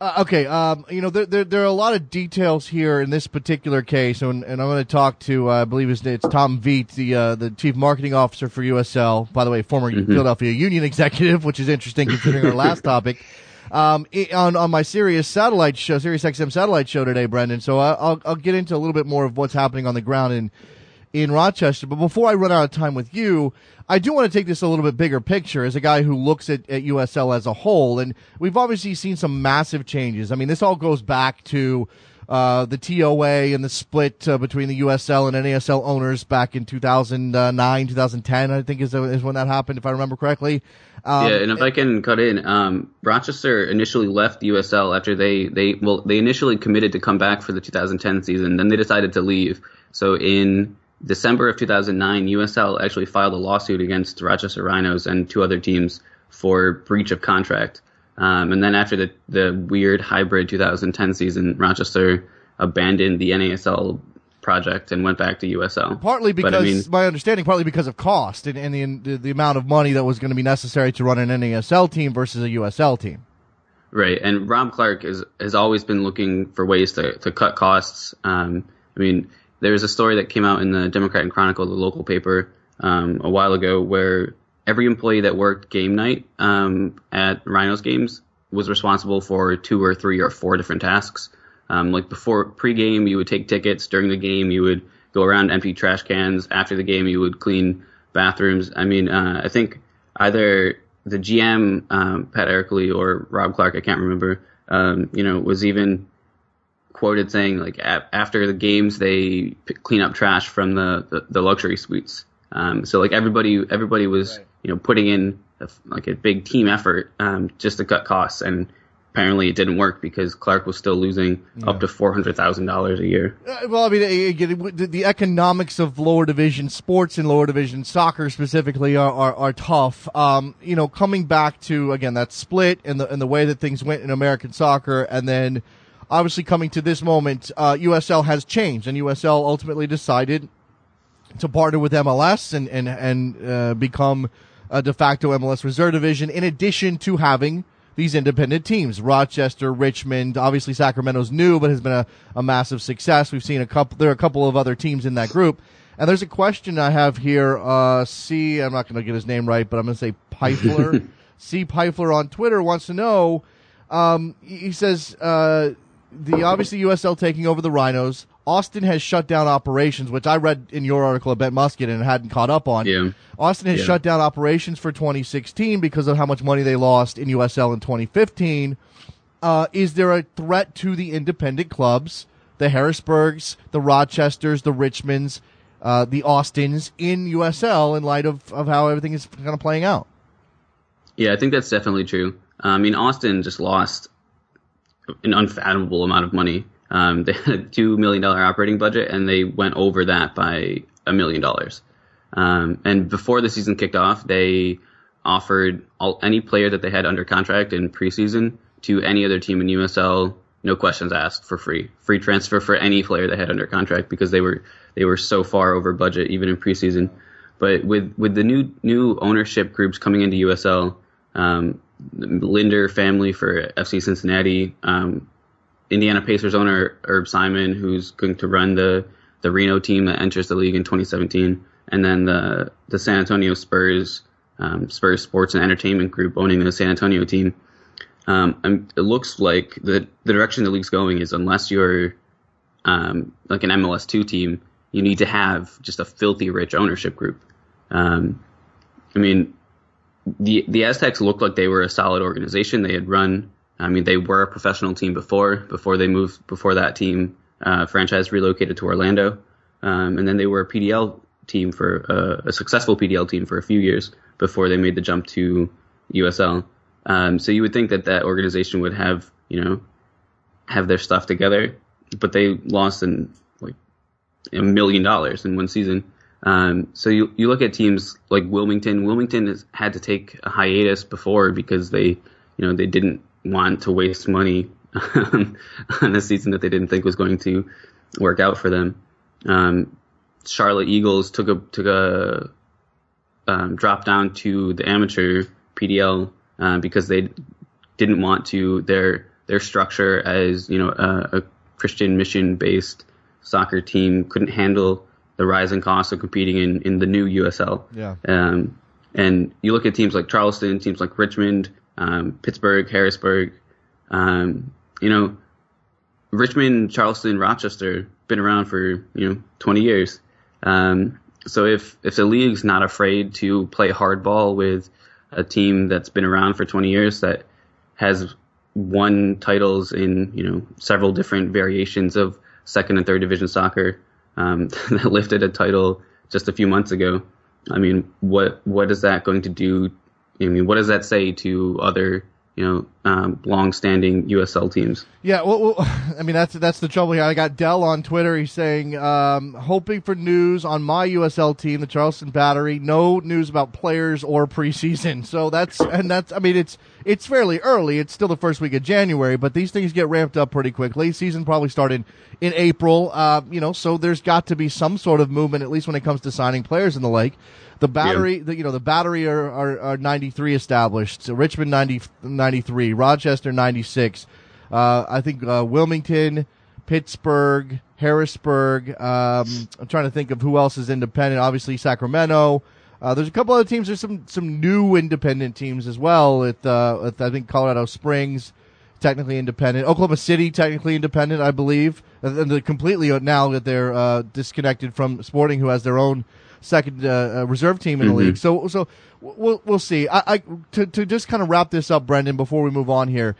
Uh, okay, um, you know there, there there are a lot of details here in this particular case, and, and I'm going to talk to uh, I believe his it's Tom Veit, the uh, the chief marketing officer for USL. By the way, former Philadelphia Union executive, which is interesting considering our last [laughs] topic. Um, i on on my Sirius satellite show, Sirius XM satellite show today, Brendan. So I, I'll I'll get into a little bit more of what's happening on the ground in in Rochester. But before I run out of time with you, I do want to take this a little bit bigger picture as a guy who looks at, at USL as a whole. And we've obviously seen some massive changes. I mean, this all goes back to uh, the TOA and the split uh, between the USL and NASL owners back in 2009, 2010, I think is, is when that happened, if I remember correctly. Um, yeah, and if I can cut in, um, Rochester initially left the USL after they they well they initially committed to come back for the 2010 season, then they decided to leave. So in December of 2009, USL actually filed a lawsuit against Rochester Rhinos and two other teams for breach of contract. Um, and then after the the weird hybrid 2010 season, Rochester abandoned the NASL project and went back to USL. Partly because I mean, my understanding, partly because of cost and, and the, the the amount of money that was going to be necessary to run an NASL team versus a USL team. Right, and Rob Clark is has always been looking for ways to to cut costs. Um, I mean, there was a story that came out in the Democrat and Chronicle, the local paper, um, a while ago, where every employee that worked game night um, at Rhinos games was responsible for two or three or four different tasks. Um, like before pregame, you would take tickets. During the game, you would go around empty trash cans. After the game, you would clean bathrooms. I mean, uh, I think either the GM um, Pat Ercoli or Rob Clark, I can't remember, um, you know, was even quoted saying like a- after the games they p- clean up trash from the the, the luxury suites. Um, so like everybody everybody was Right. you know putting in a like a big team effort um, just to cut costs, and apparently it didn't work because Clark was still losing yeah. up to four hundred thousand dollars a year. Uh, well, I mean, the, economics of lower division sports and lower division soccer specifically are are, are tough. Um, you know, coming back to again that split and the and the way that things went in American soccer, and then obviously coming to this moment, uh, USL has changed, and USL ultimately decided to partner with MLS and and and uh, become a de facto MLS reserve division. In addition to having these independent teams, Rochester, Richmond, obviously Sacramento's new, but has been a, a massive success. We've seen a couple. There are a couple of other teams in that group. And there's a question I have here. Uh, C, I'm not going to get his name right, but I'm going to say Pifler. [laughs] C. Pifler on Twitter wants to know. Um, he says uh, the obviously USL taking over the Rhinos. Austin has shut down operations, which I read in your article about Musket and hadn't caught up on. Yeah. Austin has yeah. shut down operations for 2016 because of how much money they lost in USL in 2015. Uh, is there a threat to the independent clubs, the Harrisburgs, the Rochesters, the Richmonds, uh, the Austins in USL in light of, of how everything is kind of playing out? Yeah, I think that's definitely true. Uh, I mean, Austin just lost an unfathomable amount of money. Um, they had a two million dollar operating budget, and they went over that by a million dollars. Um, and before the season kicked off, they offered all, any player that they had under contract in preseason to any other team in USL, no questions asked, for free, free transfer for any player they had under contract because they were they were so far over budget even in preseason. But with with the new new ownership groups coming into USL, um, Linder family for FC Cincinnati, um, Indiana Pacers owner Herb Simon, who's going to run the the Reno team that enters the league in 2017, and then the the San Antonio Spurs um, Spurs Sports and Entertainment Group owning the San Antonio team. Um, it looks like the the direction the league's going is unless you're um, like an MLS two team, you need to have just a filthy rich ownership group. Um, I mean, the the Aztex looked like they were a solid organization. They had run. I mean, they were a professional team before before they moved before that team uh, franchise relocated to Orlando, um, and then they were a PDL team for uh, a successful PDL team for a few years before they made the jump to USL. Um, so you would think that that organization would have you know have their stuff together, but they lost in like a million dollars in one season. Um, so you you look at teams like Wilmington. Wilmington has had to take a hiatus before because they, you know, they didn't want to waste money [laughs] on a season that they didn't think was going to work out for them. Um, Charlotte Eagles took a took a um, drop down to the amateur PDL uh, because they didn't want to their their structure as you know a, a Christian mission based soccer team couldn't handle the rising costs of competing in, in the new USL. Yeah. Um, and you look at teams like Charleston, teams like Richmond, um, Pittsburgh, Harrisburg. Um, you know, Richmond, Charleston, Rochester been around for you know 20 years. Um, so if if the league's not afraid to play hardball with a team that's been around for 20 years that has won titles in you know several different variations of second and third division soccer, um, [laughs] that lifted a title just a few months ago. I mean, what what is that going to do? I mean, what does that say to other you know, um, long-standing USL teams. Yeah, well, well, [laughs] I mean that's that's the trouble here. I got Dell on Twitter. He's saying, um, hoping for news on my USL team, the Charleston Battery. No news about players or preseason. So that's and that's. I mean, it's it's fairly early. It's still the first week of January, but these things get ramped up pretty quickly. Season probably started in April. Uh, you know, so there's got to be some sort of movement, at least when it comes to signing players in the lake. The battery, yeah. the, you know, the battery are, are, are 93 established. So Richmond 90, 93, Rochester 96. Uh, I think uh, Wilmington, Pittsburgh, Harrisburg. Um, I'm trying to think of who else is independent. Obviously Sacramento. Uh, there's a couple other teams. There's some some new independent teams as well. At, uh, at I think Colorado Springs, technically independent. Oklahoma City, technically independent, I believe. And they're completely now that they're uh, disconnected from Sporting, who has their own second uh, uh, reserve team in the mm-hmm. league. So so we'll we'll see. I, I, to to just kind of wrap this up, Brendan, before we move on here.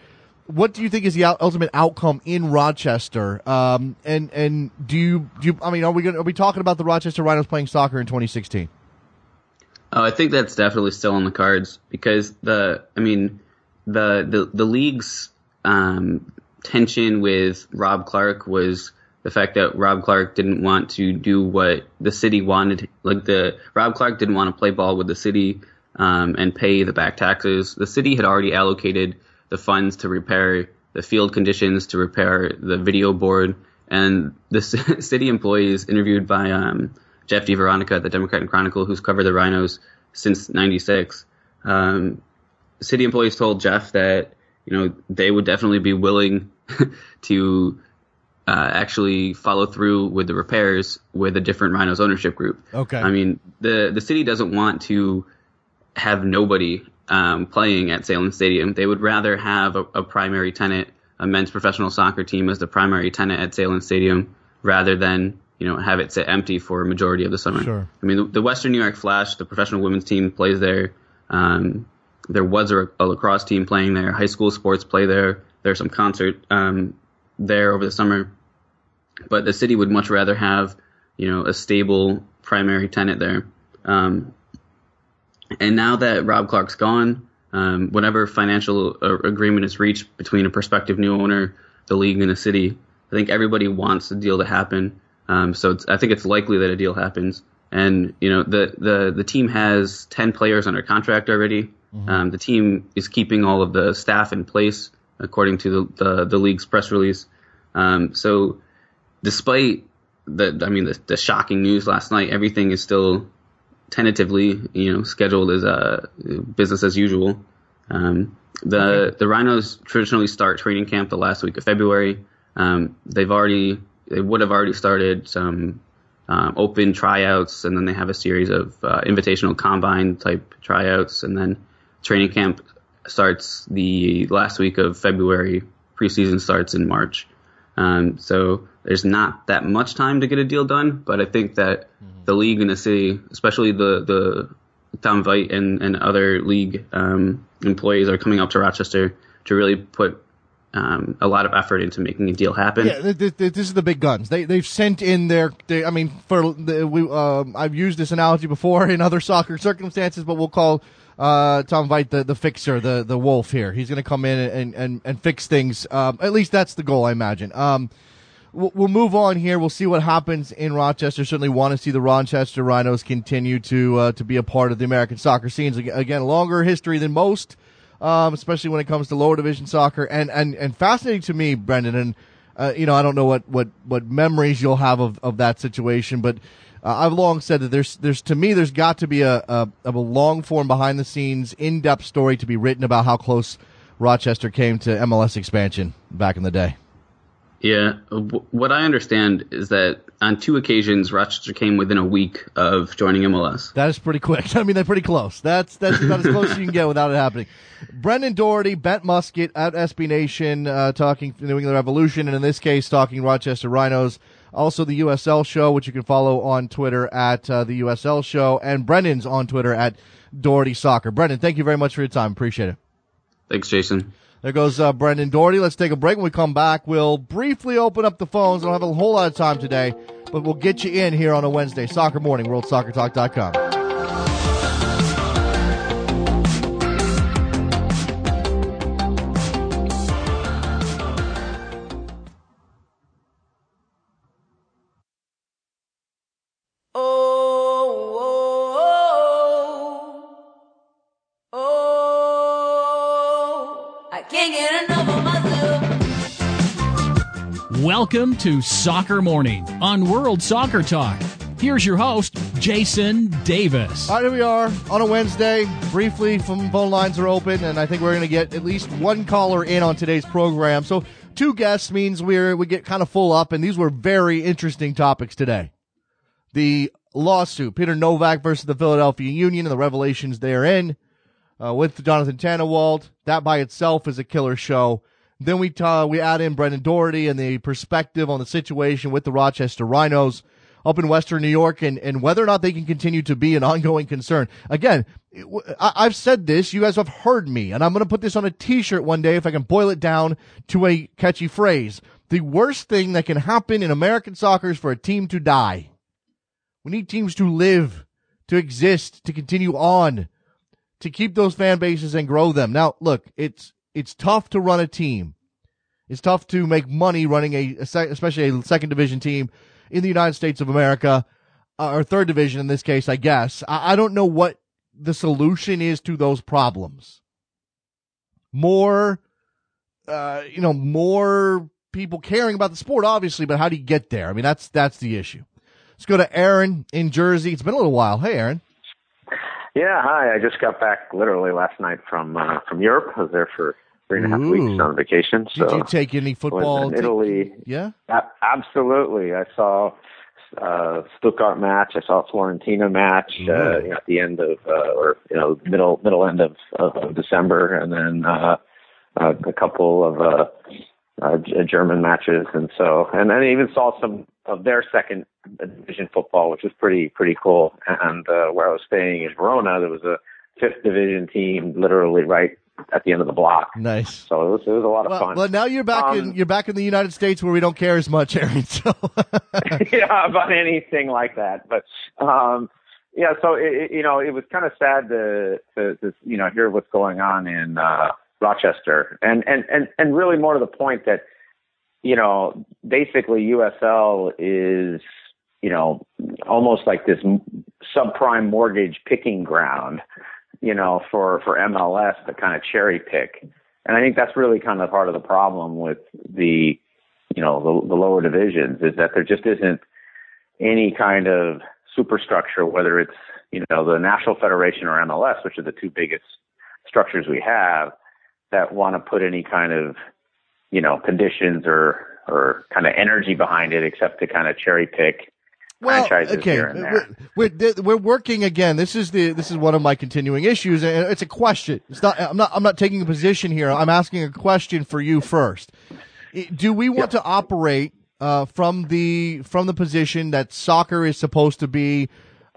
What do you think is the ultimate outcome in Rochester? Um, and and do you do you, I mean are we going are we talking about the Rochester Rhinos playing soccer in 2016? Oh, I think that's definitely still on the cards because the, I mean, the the the league's um, tension with Rob Clark was the fact that Rob Clark didn't want to do what the city wanted. Like the Rob Clark didn't want to play ball with the city um, and pay the back taxes. The city had already allocated the funds to repair the field conditions, to repair the video board, and the [laughs] city employees interviewed by um, Jeff DiVeronica at the Democrat and Chronicle, who's covered the Rhinos since '96. Um, city employees told Jeff that you know they would definitely be willing [laughs] to uh, actually follow through with the repairs with a different Rhinos ownership group. Okay. I mean the the city doesn't want to have nobody um, playing at Sahlen Stadium. They would rather have a, a, primary tenant, a men's professional soccer team, as the primary tenant at Sahlen Stadium, rather than you know have it sit empty for a majority of the summer. Sure. I mean the, the Western New York Flash, the professional women's team, plays there. Um, there was a, a, lacrosse team playing there. High school sports play there. There's some concert um, there over the summer, but the city would much rather have you know a stable primary tenant there. Um, and now that Rob Clark's gone, um, whatever financial uh, agreement is reached between a prospective new owner, the league, and the city, I think everybody wants the deal to happen. Um, so I think it's likely that a deal happens. And you know the the the team has ten players under contract already. Mm-hmm. Um, the team is keeping all of the staff in place according to the the, the league's press release. Um, so despite the I mean the, the shocking news last night, everything is still tentatively, you know, scheduled as a uh, business as usual. Um, the okay. the Rhinos traditionally start training camp the last week of February. Um, they've already they would have already started some um, open tryouts, and then they have a series of uh, invitational combine type tryouts, and then training camp starts the last week of February. Preseason starts in March. Um, so there's not that much time to get a deal done, but I think that mm-hmm. the league and the city, especially the the Tom Veit and, and other league um, employees, are coming up to Rochester to really put um, a lot of effort into making a deal happen. Yeah, this, is the big guns. They they've sent in their. They, I mean, for the, we um, I've used this analogy before in other [laughs] soccer circumstances, but we'll call uh, Tom Veit the, the fixer, the the wolf here. He's going to come in and, and, and fix things. Um, at least that's the goal, I imagine. Um, we'll, move on here. We'll see what happens in Rochester. Certainly want to see the Rochester Rhinos continue to uh, to be a part of the American soccer scenes. Again, longer history than most, um, especially when it comes to lower division soccer. And and and fascinating to me, Brendan. And uh, you know, I don't know what what what memories you'll have of of that situation, but uh, I've long said that there's there's to me there's got to be a, a, a long form behind the scenes in depth story to be written about how close Rochester came to MLS expansion back in the day. Yeah, what I understand is that on two occasions Rochester came within a week of joining MLS. That is pretty quick. [laughs] I mean, they're pretty close. That's that's about as close as you can get without it happening. Brendan Doherty, Bent Musket at SB Nation, uh, talking New England Revolution, and in this case, talking Rochester Rhinos. Also, the USL show, which you can follow on Twitter at uh, the USL show, and Brendan's on Twitter at Doherty Soccer. Brendan, thank you very much for your time. Appreciate it. Thanks, Jason. There goes uh, Brendan Doherty. Let's take a break. When we come back, we'll briefly open up the phones. I don't have a whole lot of time today, but we'll get you in here on a Wednesday. Soccer Morning, WorldSoccerTalk.com. Welcome to Soccer Morning on World Soccer Talk. Here's your host, Jason Davis. All right, here we are on a Wednesday. Briefly, phone lines are open, and I think we're going to get at least one caller in on today's program. So, two guests means we're we get kind of full up, and these were very interesting topics today. The lawsuit, Peter Nowak versus the Philadelphia Union, and the revelations therein, uh, with Jonathan Tannenwald. That by itself is a killer show. Then we uh, we add in Brendan Doherty and the perspective on the situation with the Rochester Rhinos up in Western New York and, and whether or not they can continue to be an ongoing concern. Again, I, have said this. You guys have heard me, and I'm going to put this on a T-shirt one day if I can boil it down to a catchy phrase. The worst thing that can happen in American soccer is for a team to die. We need teams to live to exist, to continue on, to keep those fan bases and grow them. Now, look, it's it's tough to run a team. It's tough to make money running a, especially a second division team in the United States of America, uh, or third division in this case, I guess. I, I don't know what the solution is to those problems. More, uh, you know, more people caring about the sport, obviously, but how do you get there? I mean, that's that's the issue. Let's go to Aaron in Jersey. It's been a little while. Hey, Aaron. Yeah, hi. I just got back literally last night from uh, from Europe. I was there for three and a half Ooh. weeks on vacation. So Did you take any football? in Italy. Yeah. A- absolutely. I saw uh Stuttgart match. I saw a Fiorentina match uh, you know, at the end of uh, or you know middle middle end of, of, of December, and then uh, uh, a couple of uh, uh, German matches, and so and then I even saw some of their second division football, which was pretty pretty cool. And uh, where I was staying in Verona, there was a fifth division team literally right at the end of the block. Nice. So it was it was a lot of Well, fun. well, now you're back in Um, you're back in the United States where we don't care as much, [laughs] Aaron. So [laughs] yeah, about anything like that. But um yeah, so it, it, you know, it was kind of sad to, to to you know hear what's going on in uh Rochester, and and and and really more to the point that you know basically USL is you know almost like this subprime mortgage picking ground, you know, for for MLS to kind of cherry pick, and I think that's really kind of part of the problem with the you know the, the lower divisions is that there just isn't any kind of superstructure, whether it's you know the National Federation or MLS, which are the two biggest structures we have, that want to put any kind of you know conditions or or kind of energy behind it, except to kind of cherry pick well, franchises okay, here and there. we're, we're we're working again. This is the this is one of my continuing issues, and it's a question. It's not. I'm not. I'm not taking a position here. I'm asking a question for you first. Do we want to operate uh, from the from the position that soccer is supposed to be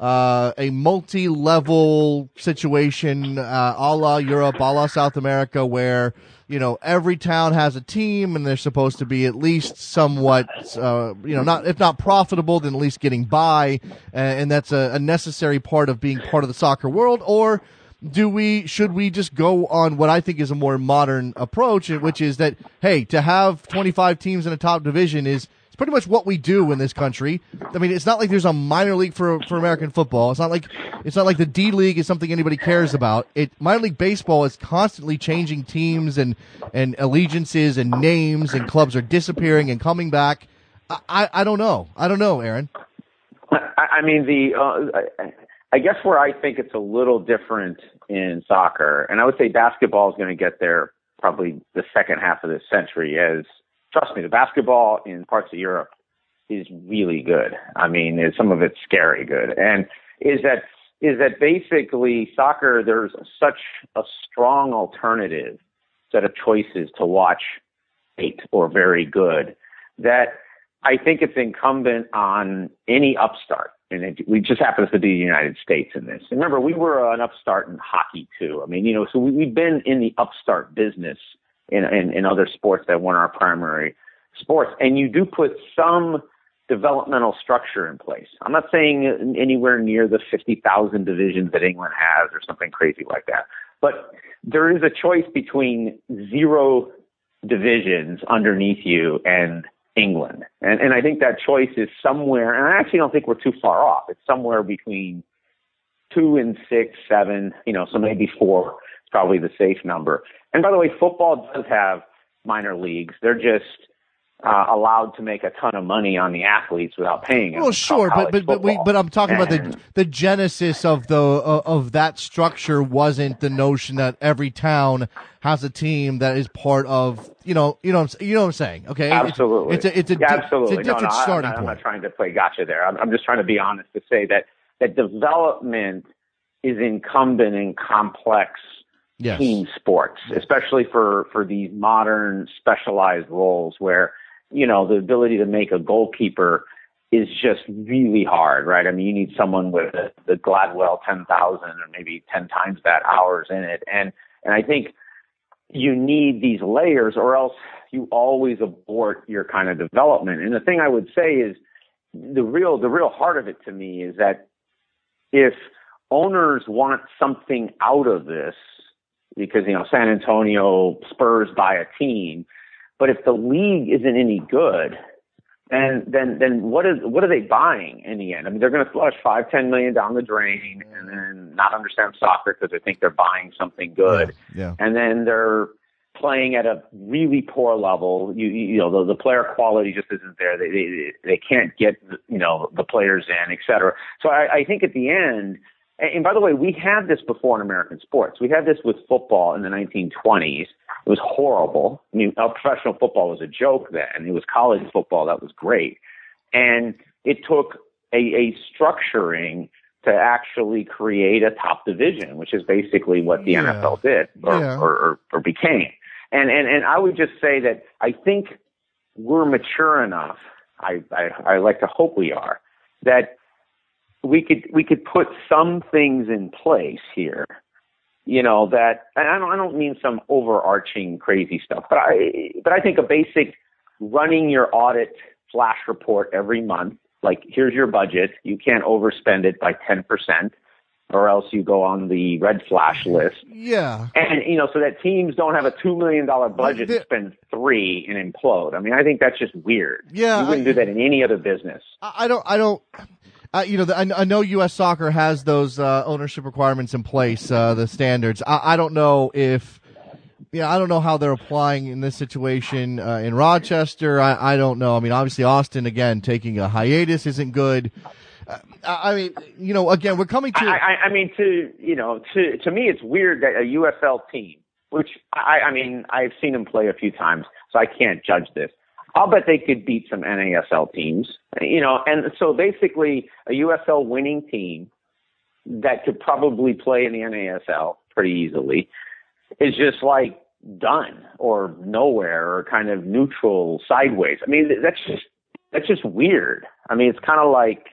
uh, a multi-level situation, uh, a la Europe, a la South America, where you know every town has a team and they're supposed to be at least somewhat, uh, you know, not if not profitable, then at least getting by, and, that's a, a necessary part of being part of the soccer world, or do we should we just go on what I think is a more modern approach, which is that hey, to have 25 teams in a top division is it's pretty much what we do in this country. I mean, it's not like there's a minor league for for American football. It's not like it's not like the D League is something anybody cares about. It minor league baseball is constantly changing teams and and allegiances and names and clubs are disappearing and coming back. I I, I don't know. I don't know, Aaron. I, I mean, the uh, I, I guess where I think it's a little different in soccer, and I would say basketball is going to get there probably the second half of this century. As trust me, the basketball in parts of Europe is really good. I mean, some of it's scary good, and is that is that basically soccer? There's such a strong alternative set of choices to watch great or very good that I think it's incumbent on any upstart, and it, we just happens to be the United States in this. And remember, we were an upstart in hockey too. I mean, you know, so we, we've been in the upstart business in, in in other sports that weren't our primary sports, and you do put some developmental structure in place. I'm not saying anywhere near the 50,000 divisions that England has or something crazy like that, but there is a choice between zero divisions underneath you and England. And, and I think that choice is somewhere, and I actually don't think we're too far off. It's somewhere between two and six, seven, you know, so maybe four is probably the safe number. And by the way, football does have minor leagues. They're just uh, allowed to make a ton of money on the athletes without paying them. Well, sure, but but but we but I'm talking about the the genesis of the of, of that structure wasn't the notion that every town has a team that is part of you know you know what I'm, you know what I'm saying okay Absolutely. it's a it's a, Yeah, di- absolutely. it's a different no, no, starting I'm not, I'm not trying to play gotcha there. I'm, I'm just trying to be honest to say that that development is incumbent in complex yes team sports, especially for for these modern specialized roles where you know the ability to make a goalkeeper is just really hard, right? I mean, you need someone with the, the Gladwell 10,000 or maybe 10 times that hours in it, and and I think you need these layers, or else you always abort your kind of development. And the thing I would say is the real the real heart of it to me is that if owners want something out of this because you know San Antonio Spurs buy a team, but if the league isn't any good, then then then what is what are they buying in the end? I mean, they're going to flush five ten million down the drain and then not understand soccer because they think they're buying something good, Yeah. and then they're playing at a really poor level. You you know the, the player quality just isn't there. They they they can't get you know the players in, et cetera. So I, I think at the end. And by the way, we had this before in American sports. We had this with football in the 1920s. It was horrible. I mean, uh, professional football was a joke then. It was college football that was great. And it took a, a structuring to actually create a top division, which is basically what the Yeah. NFL did or, Yeah. or, or, or became. And, and, and I would just say that I think we're mature enough. I, I, I like to hope we are that we could, we could put some things in place here you know that and I don't I don't mean some overarching crazy stuff, but I but I think a basic running your audit flash report every month, like here's your budget, you can't overspend it by 10% or else you go on the red flash list. Yeah. And you know so that teams don't have a 2 million dollar budget and spend 3 and implode. I mean, I think that's just weird. Yeah, You wouldn't I- do that in any other business. I I don't. I don't. Uh, you know, the, I, I know U.S. Soccer has those uh, ownership requirements in place, uh, the standards. I, I don't know if, yeah, I don't know how they're applying in this situation uh, in Rochester. I, I don't know. I mean, obviously Austin again taking a hiatus isn't good. Uh, I mean, you know, again, we're coming to. I, mean, to you know, to to me, it's weird that a USL team, which I, I mean, I've seen them play a few times, so I can't judge this. I'll bet they could beat some NASL teams, you know, and so basically a USL winning team that could probably play in the NASL pretty easily is just like done or nowhere or kind of neutral sideways. I mean, that's just that's just weird. I mean, it's kind of like,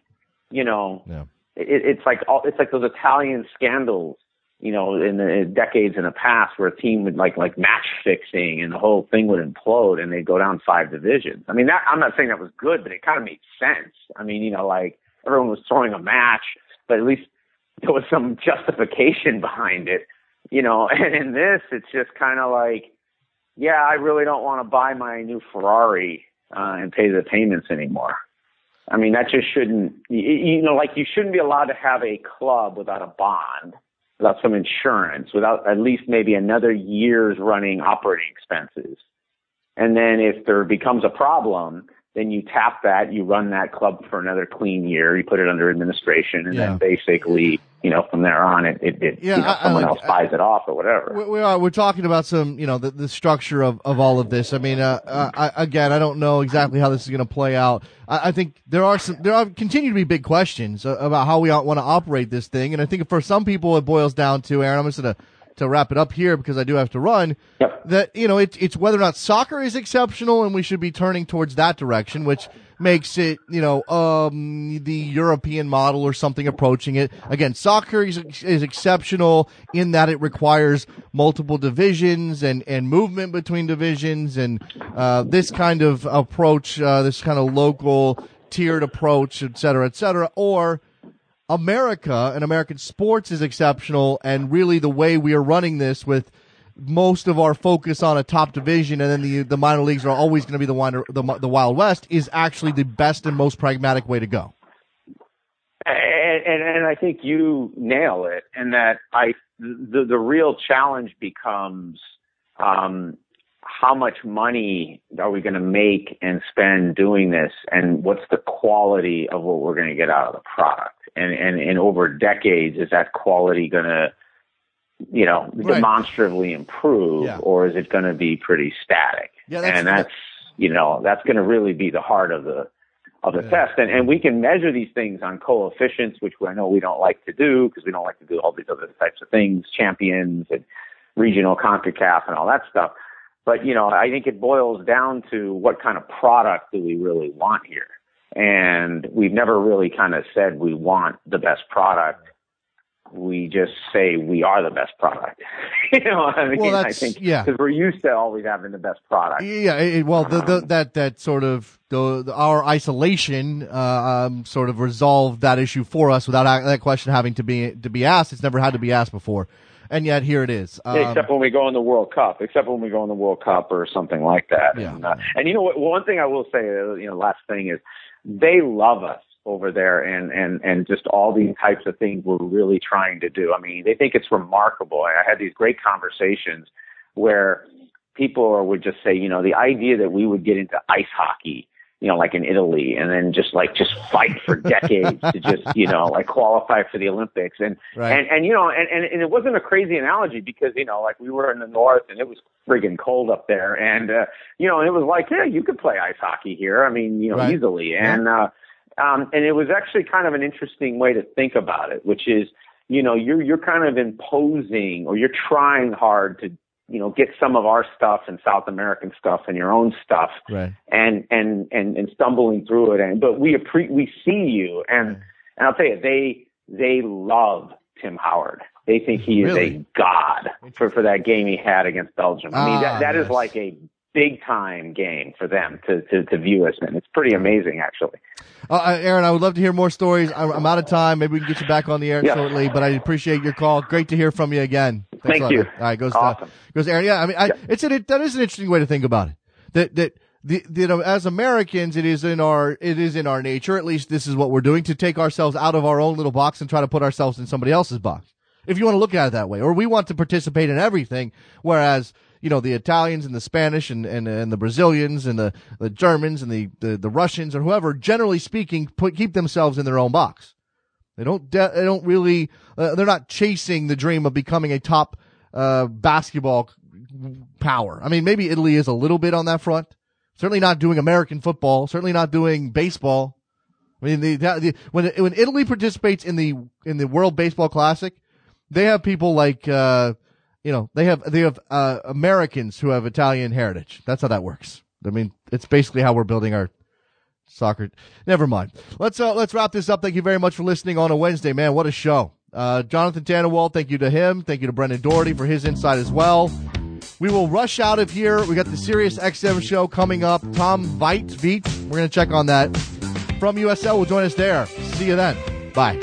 you know, Yeah. it, it's like all, it's like those Italian scandals, you know, in the decades in the past where a team would like like match fixing and the whole thing would implode and they'd go down five divisions. I mean, that I'm not saying that was good, but it kind of made sense. I mean, you know, like everyone was throwing a match, but at least there was some justification [laughs] behind it, you know. [laughs] And in this, it's just kind of like, yeah, I really don't want to buy my new Ferrari uh, and pay the payments anymore. I mean, that just shouldn't, you know, like you shouldn't be allowed to have a club without a bond, without some insurance, without at least maybe another year's running operating expenses. And then if there becomes a problem, then you tap that, you run that club for another clean year, you put it under administration, and Yeah. then basically, you know, from there on, it, it, it Yeah, you know, I- I someone like- else buys it off or whatever. We, we are. We're talking about some, you know, the, the structure of, of all of this. I mean, uh, uh, I, again, I don't know exactly how this is going to play out. I, I think there are some, there are continue to be big questions about how we want to operate this thing. And I think for some people, it boils down to, Aaron, I'm just going to, to wrap it up here because I do have to run. Yep. That, you know, it, it's whether or not soccer is exceptional and we should be turning towards that direction, which makes it, you know, um, the European model or something approaching it. Again, soccer is, is exceptional in that it requires multiple divisions and, and movement between divisions and, uh, this kind of approach, uh, this kind of local tiered approach, et cetera, et cetera, or, America and American sports is exceptional, and really the way we are running this with most of our focus on a top division, and then the the minor leagues are always going to be the, wild- the the Wild West, is actually the best and most pragmatic way to go. and, and, and I think you nail it. And that I the the real challenge becomes um, how much money are we going to make and spend doing this, and what's the quality of what we're going to get out of the product, and and and over decades is that quality going to you know Right. demonstrably improve, Yeah. or is it going to be pretty static? Yeah, that's- and that's you know that's going to really be the heart of the of the Yeah. test. And, and we can measure these things on coefficients, which I know we don't like to do because we don't like to do all these other types of things, champions and regional CONCACAF and all that stuff. But, you know, I think it boils down to what kind of product do we really want here? And we've never really kind of said we want the best product. we just say we are the best product. [laughs] you know, what I mean, Well, I think yeah. because we're used to always having the best product. Yeah, it, well, the, the, that that sort of the, the- our isolation uh, um, sort of resolved that issue for us without that question having to be to be asked. It's never had to be asked before, and yet here it is. Um, except when we go in the World Cup, except when we go in the World Cup or something like that. Yeah. And, uh, and you know what? One thing I will say, uh, you know, last thing is they love us over there, and and and just all these types of things we're really trying to do. I mean, they think it's remarkable. I had these great conversations where people would just say, you know, the idea that we would get into ice hockey you know, like in Italy, and then just like just fight for [laughs] decades to just you know like qualify for the Olympics, and Right. and and you know, and, and and it wasn't a crazy analogy because you know like we were in the north and it was friggin' cold up there, and uh, you know, and it was like yeah, you could play ice hockey here. I mean, you know, Right. easily, and uh, um, and it was actually kind of an interesting way to think about it, which is you know you're you're kind of imposing or you're trying hard to you know get some of our stuff and South American stuff and your own stuff right. and and and and stumbling through it and but we appre- we see you and and I'll tell you they they love Tim Howard. They think he is Really? a god for for that game he had against Belgium. I mean Ah, that that is yes. like a big time game for them to to to view us in. It's pretty amazing actually. Uh, uh, Aaron, I would love to hear more stories. I'm, I'm out of time. Maybe we can get you back on the air Yeah. shortly, but I appreciate your call. Great to hear from you again. Thanks Thank you. All right, goes Awesome. uh, goes Aaron. Yeah, I mean, I, Yeah. it's an, it, that is an interesting way to think about it. That that the, the, you know, as Americans, it is in our it is in our nature. At least this is what we're doing to take ourselves out of our own little box and try to put ourselves in somebody else's box. If you want to look at it that way, or we want to participate in everything, whereas you know the Italians and the Spanish and and, and the Brazilians and the, the Germans and the, the the Russians or whoever, generally speaking, put keep themselves in their own box. They don't. De- they don't really. Uh, they're not chasing the dream of becoming a top uh, basketball power. I mean, maybe Italy is a little bit on that front. Certainly not doing American football. Certainly not doing baseball. I mean, the, the, when when Italy participates in the in the World Baseball Classic, they have people like uh, you know they have they have uh, Americans who have Italian heritage. That's how that works. I mean, it's basically how we're building our soccer. Never mind. Let's uh, let's wrap this up. Thank you very much for listening on a Wednesday, man. What a show. Uh, Jonathan Tannenwald, thank you to him. Thank you to Brendan Doherty for his insight as well. We will rush out of here. We got the Sirius XM show coming up. Tom Veit, Veet, we're going to check on that. From USL will join us there. See you then. Bye.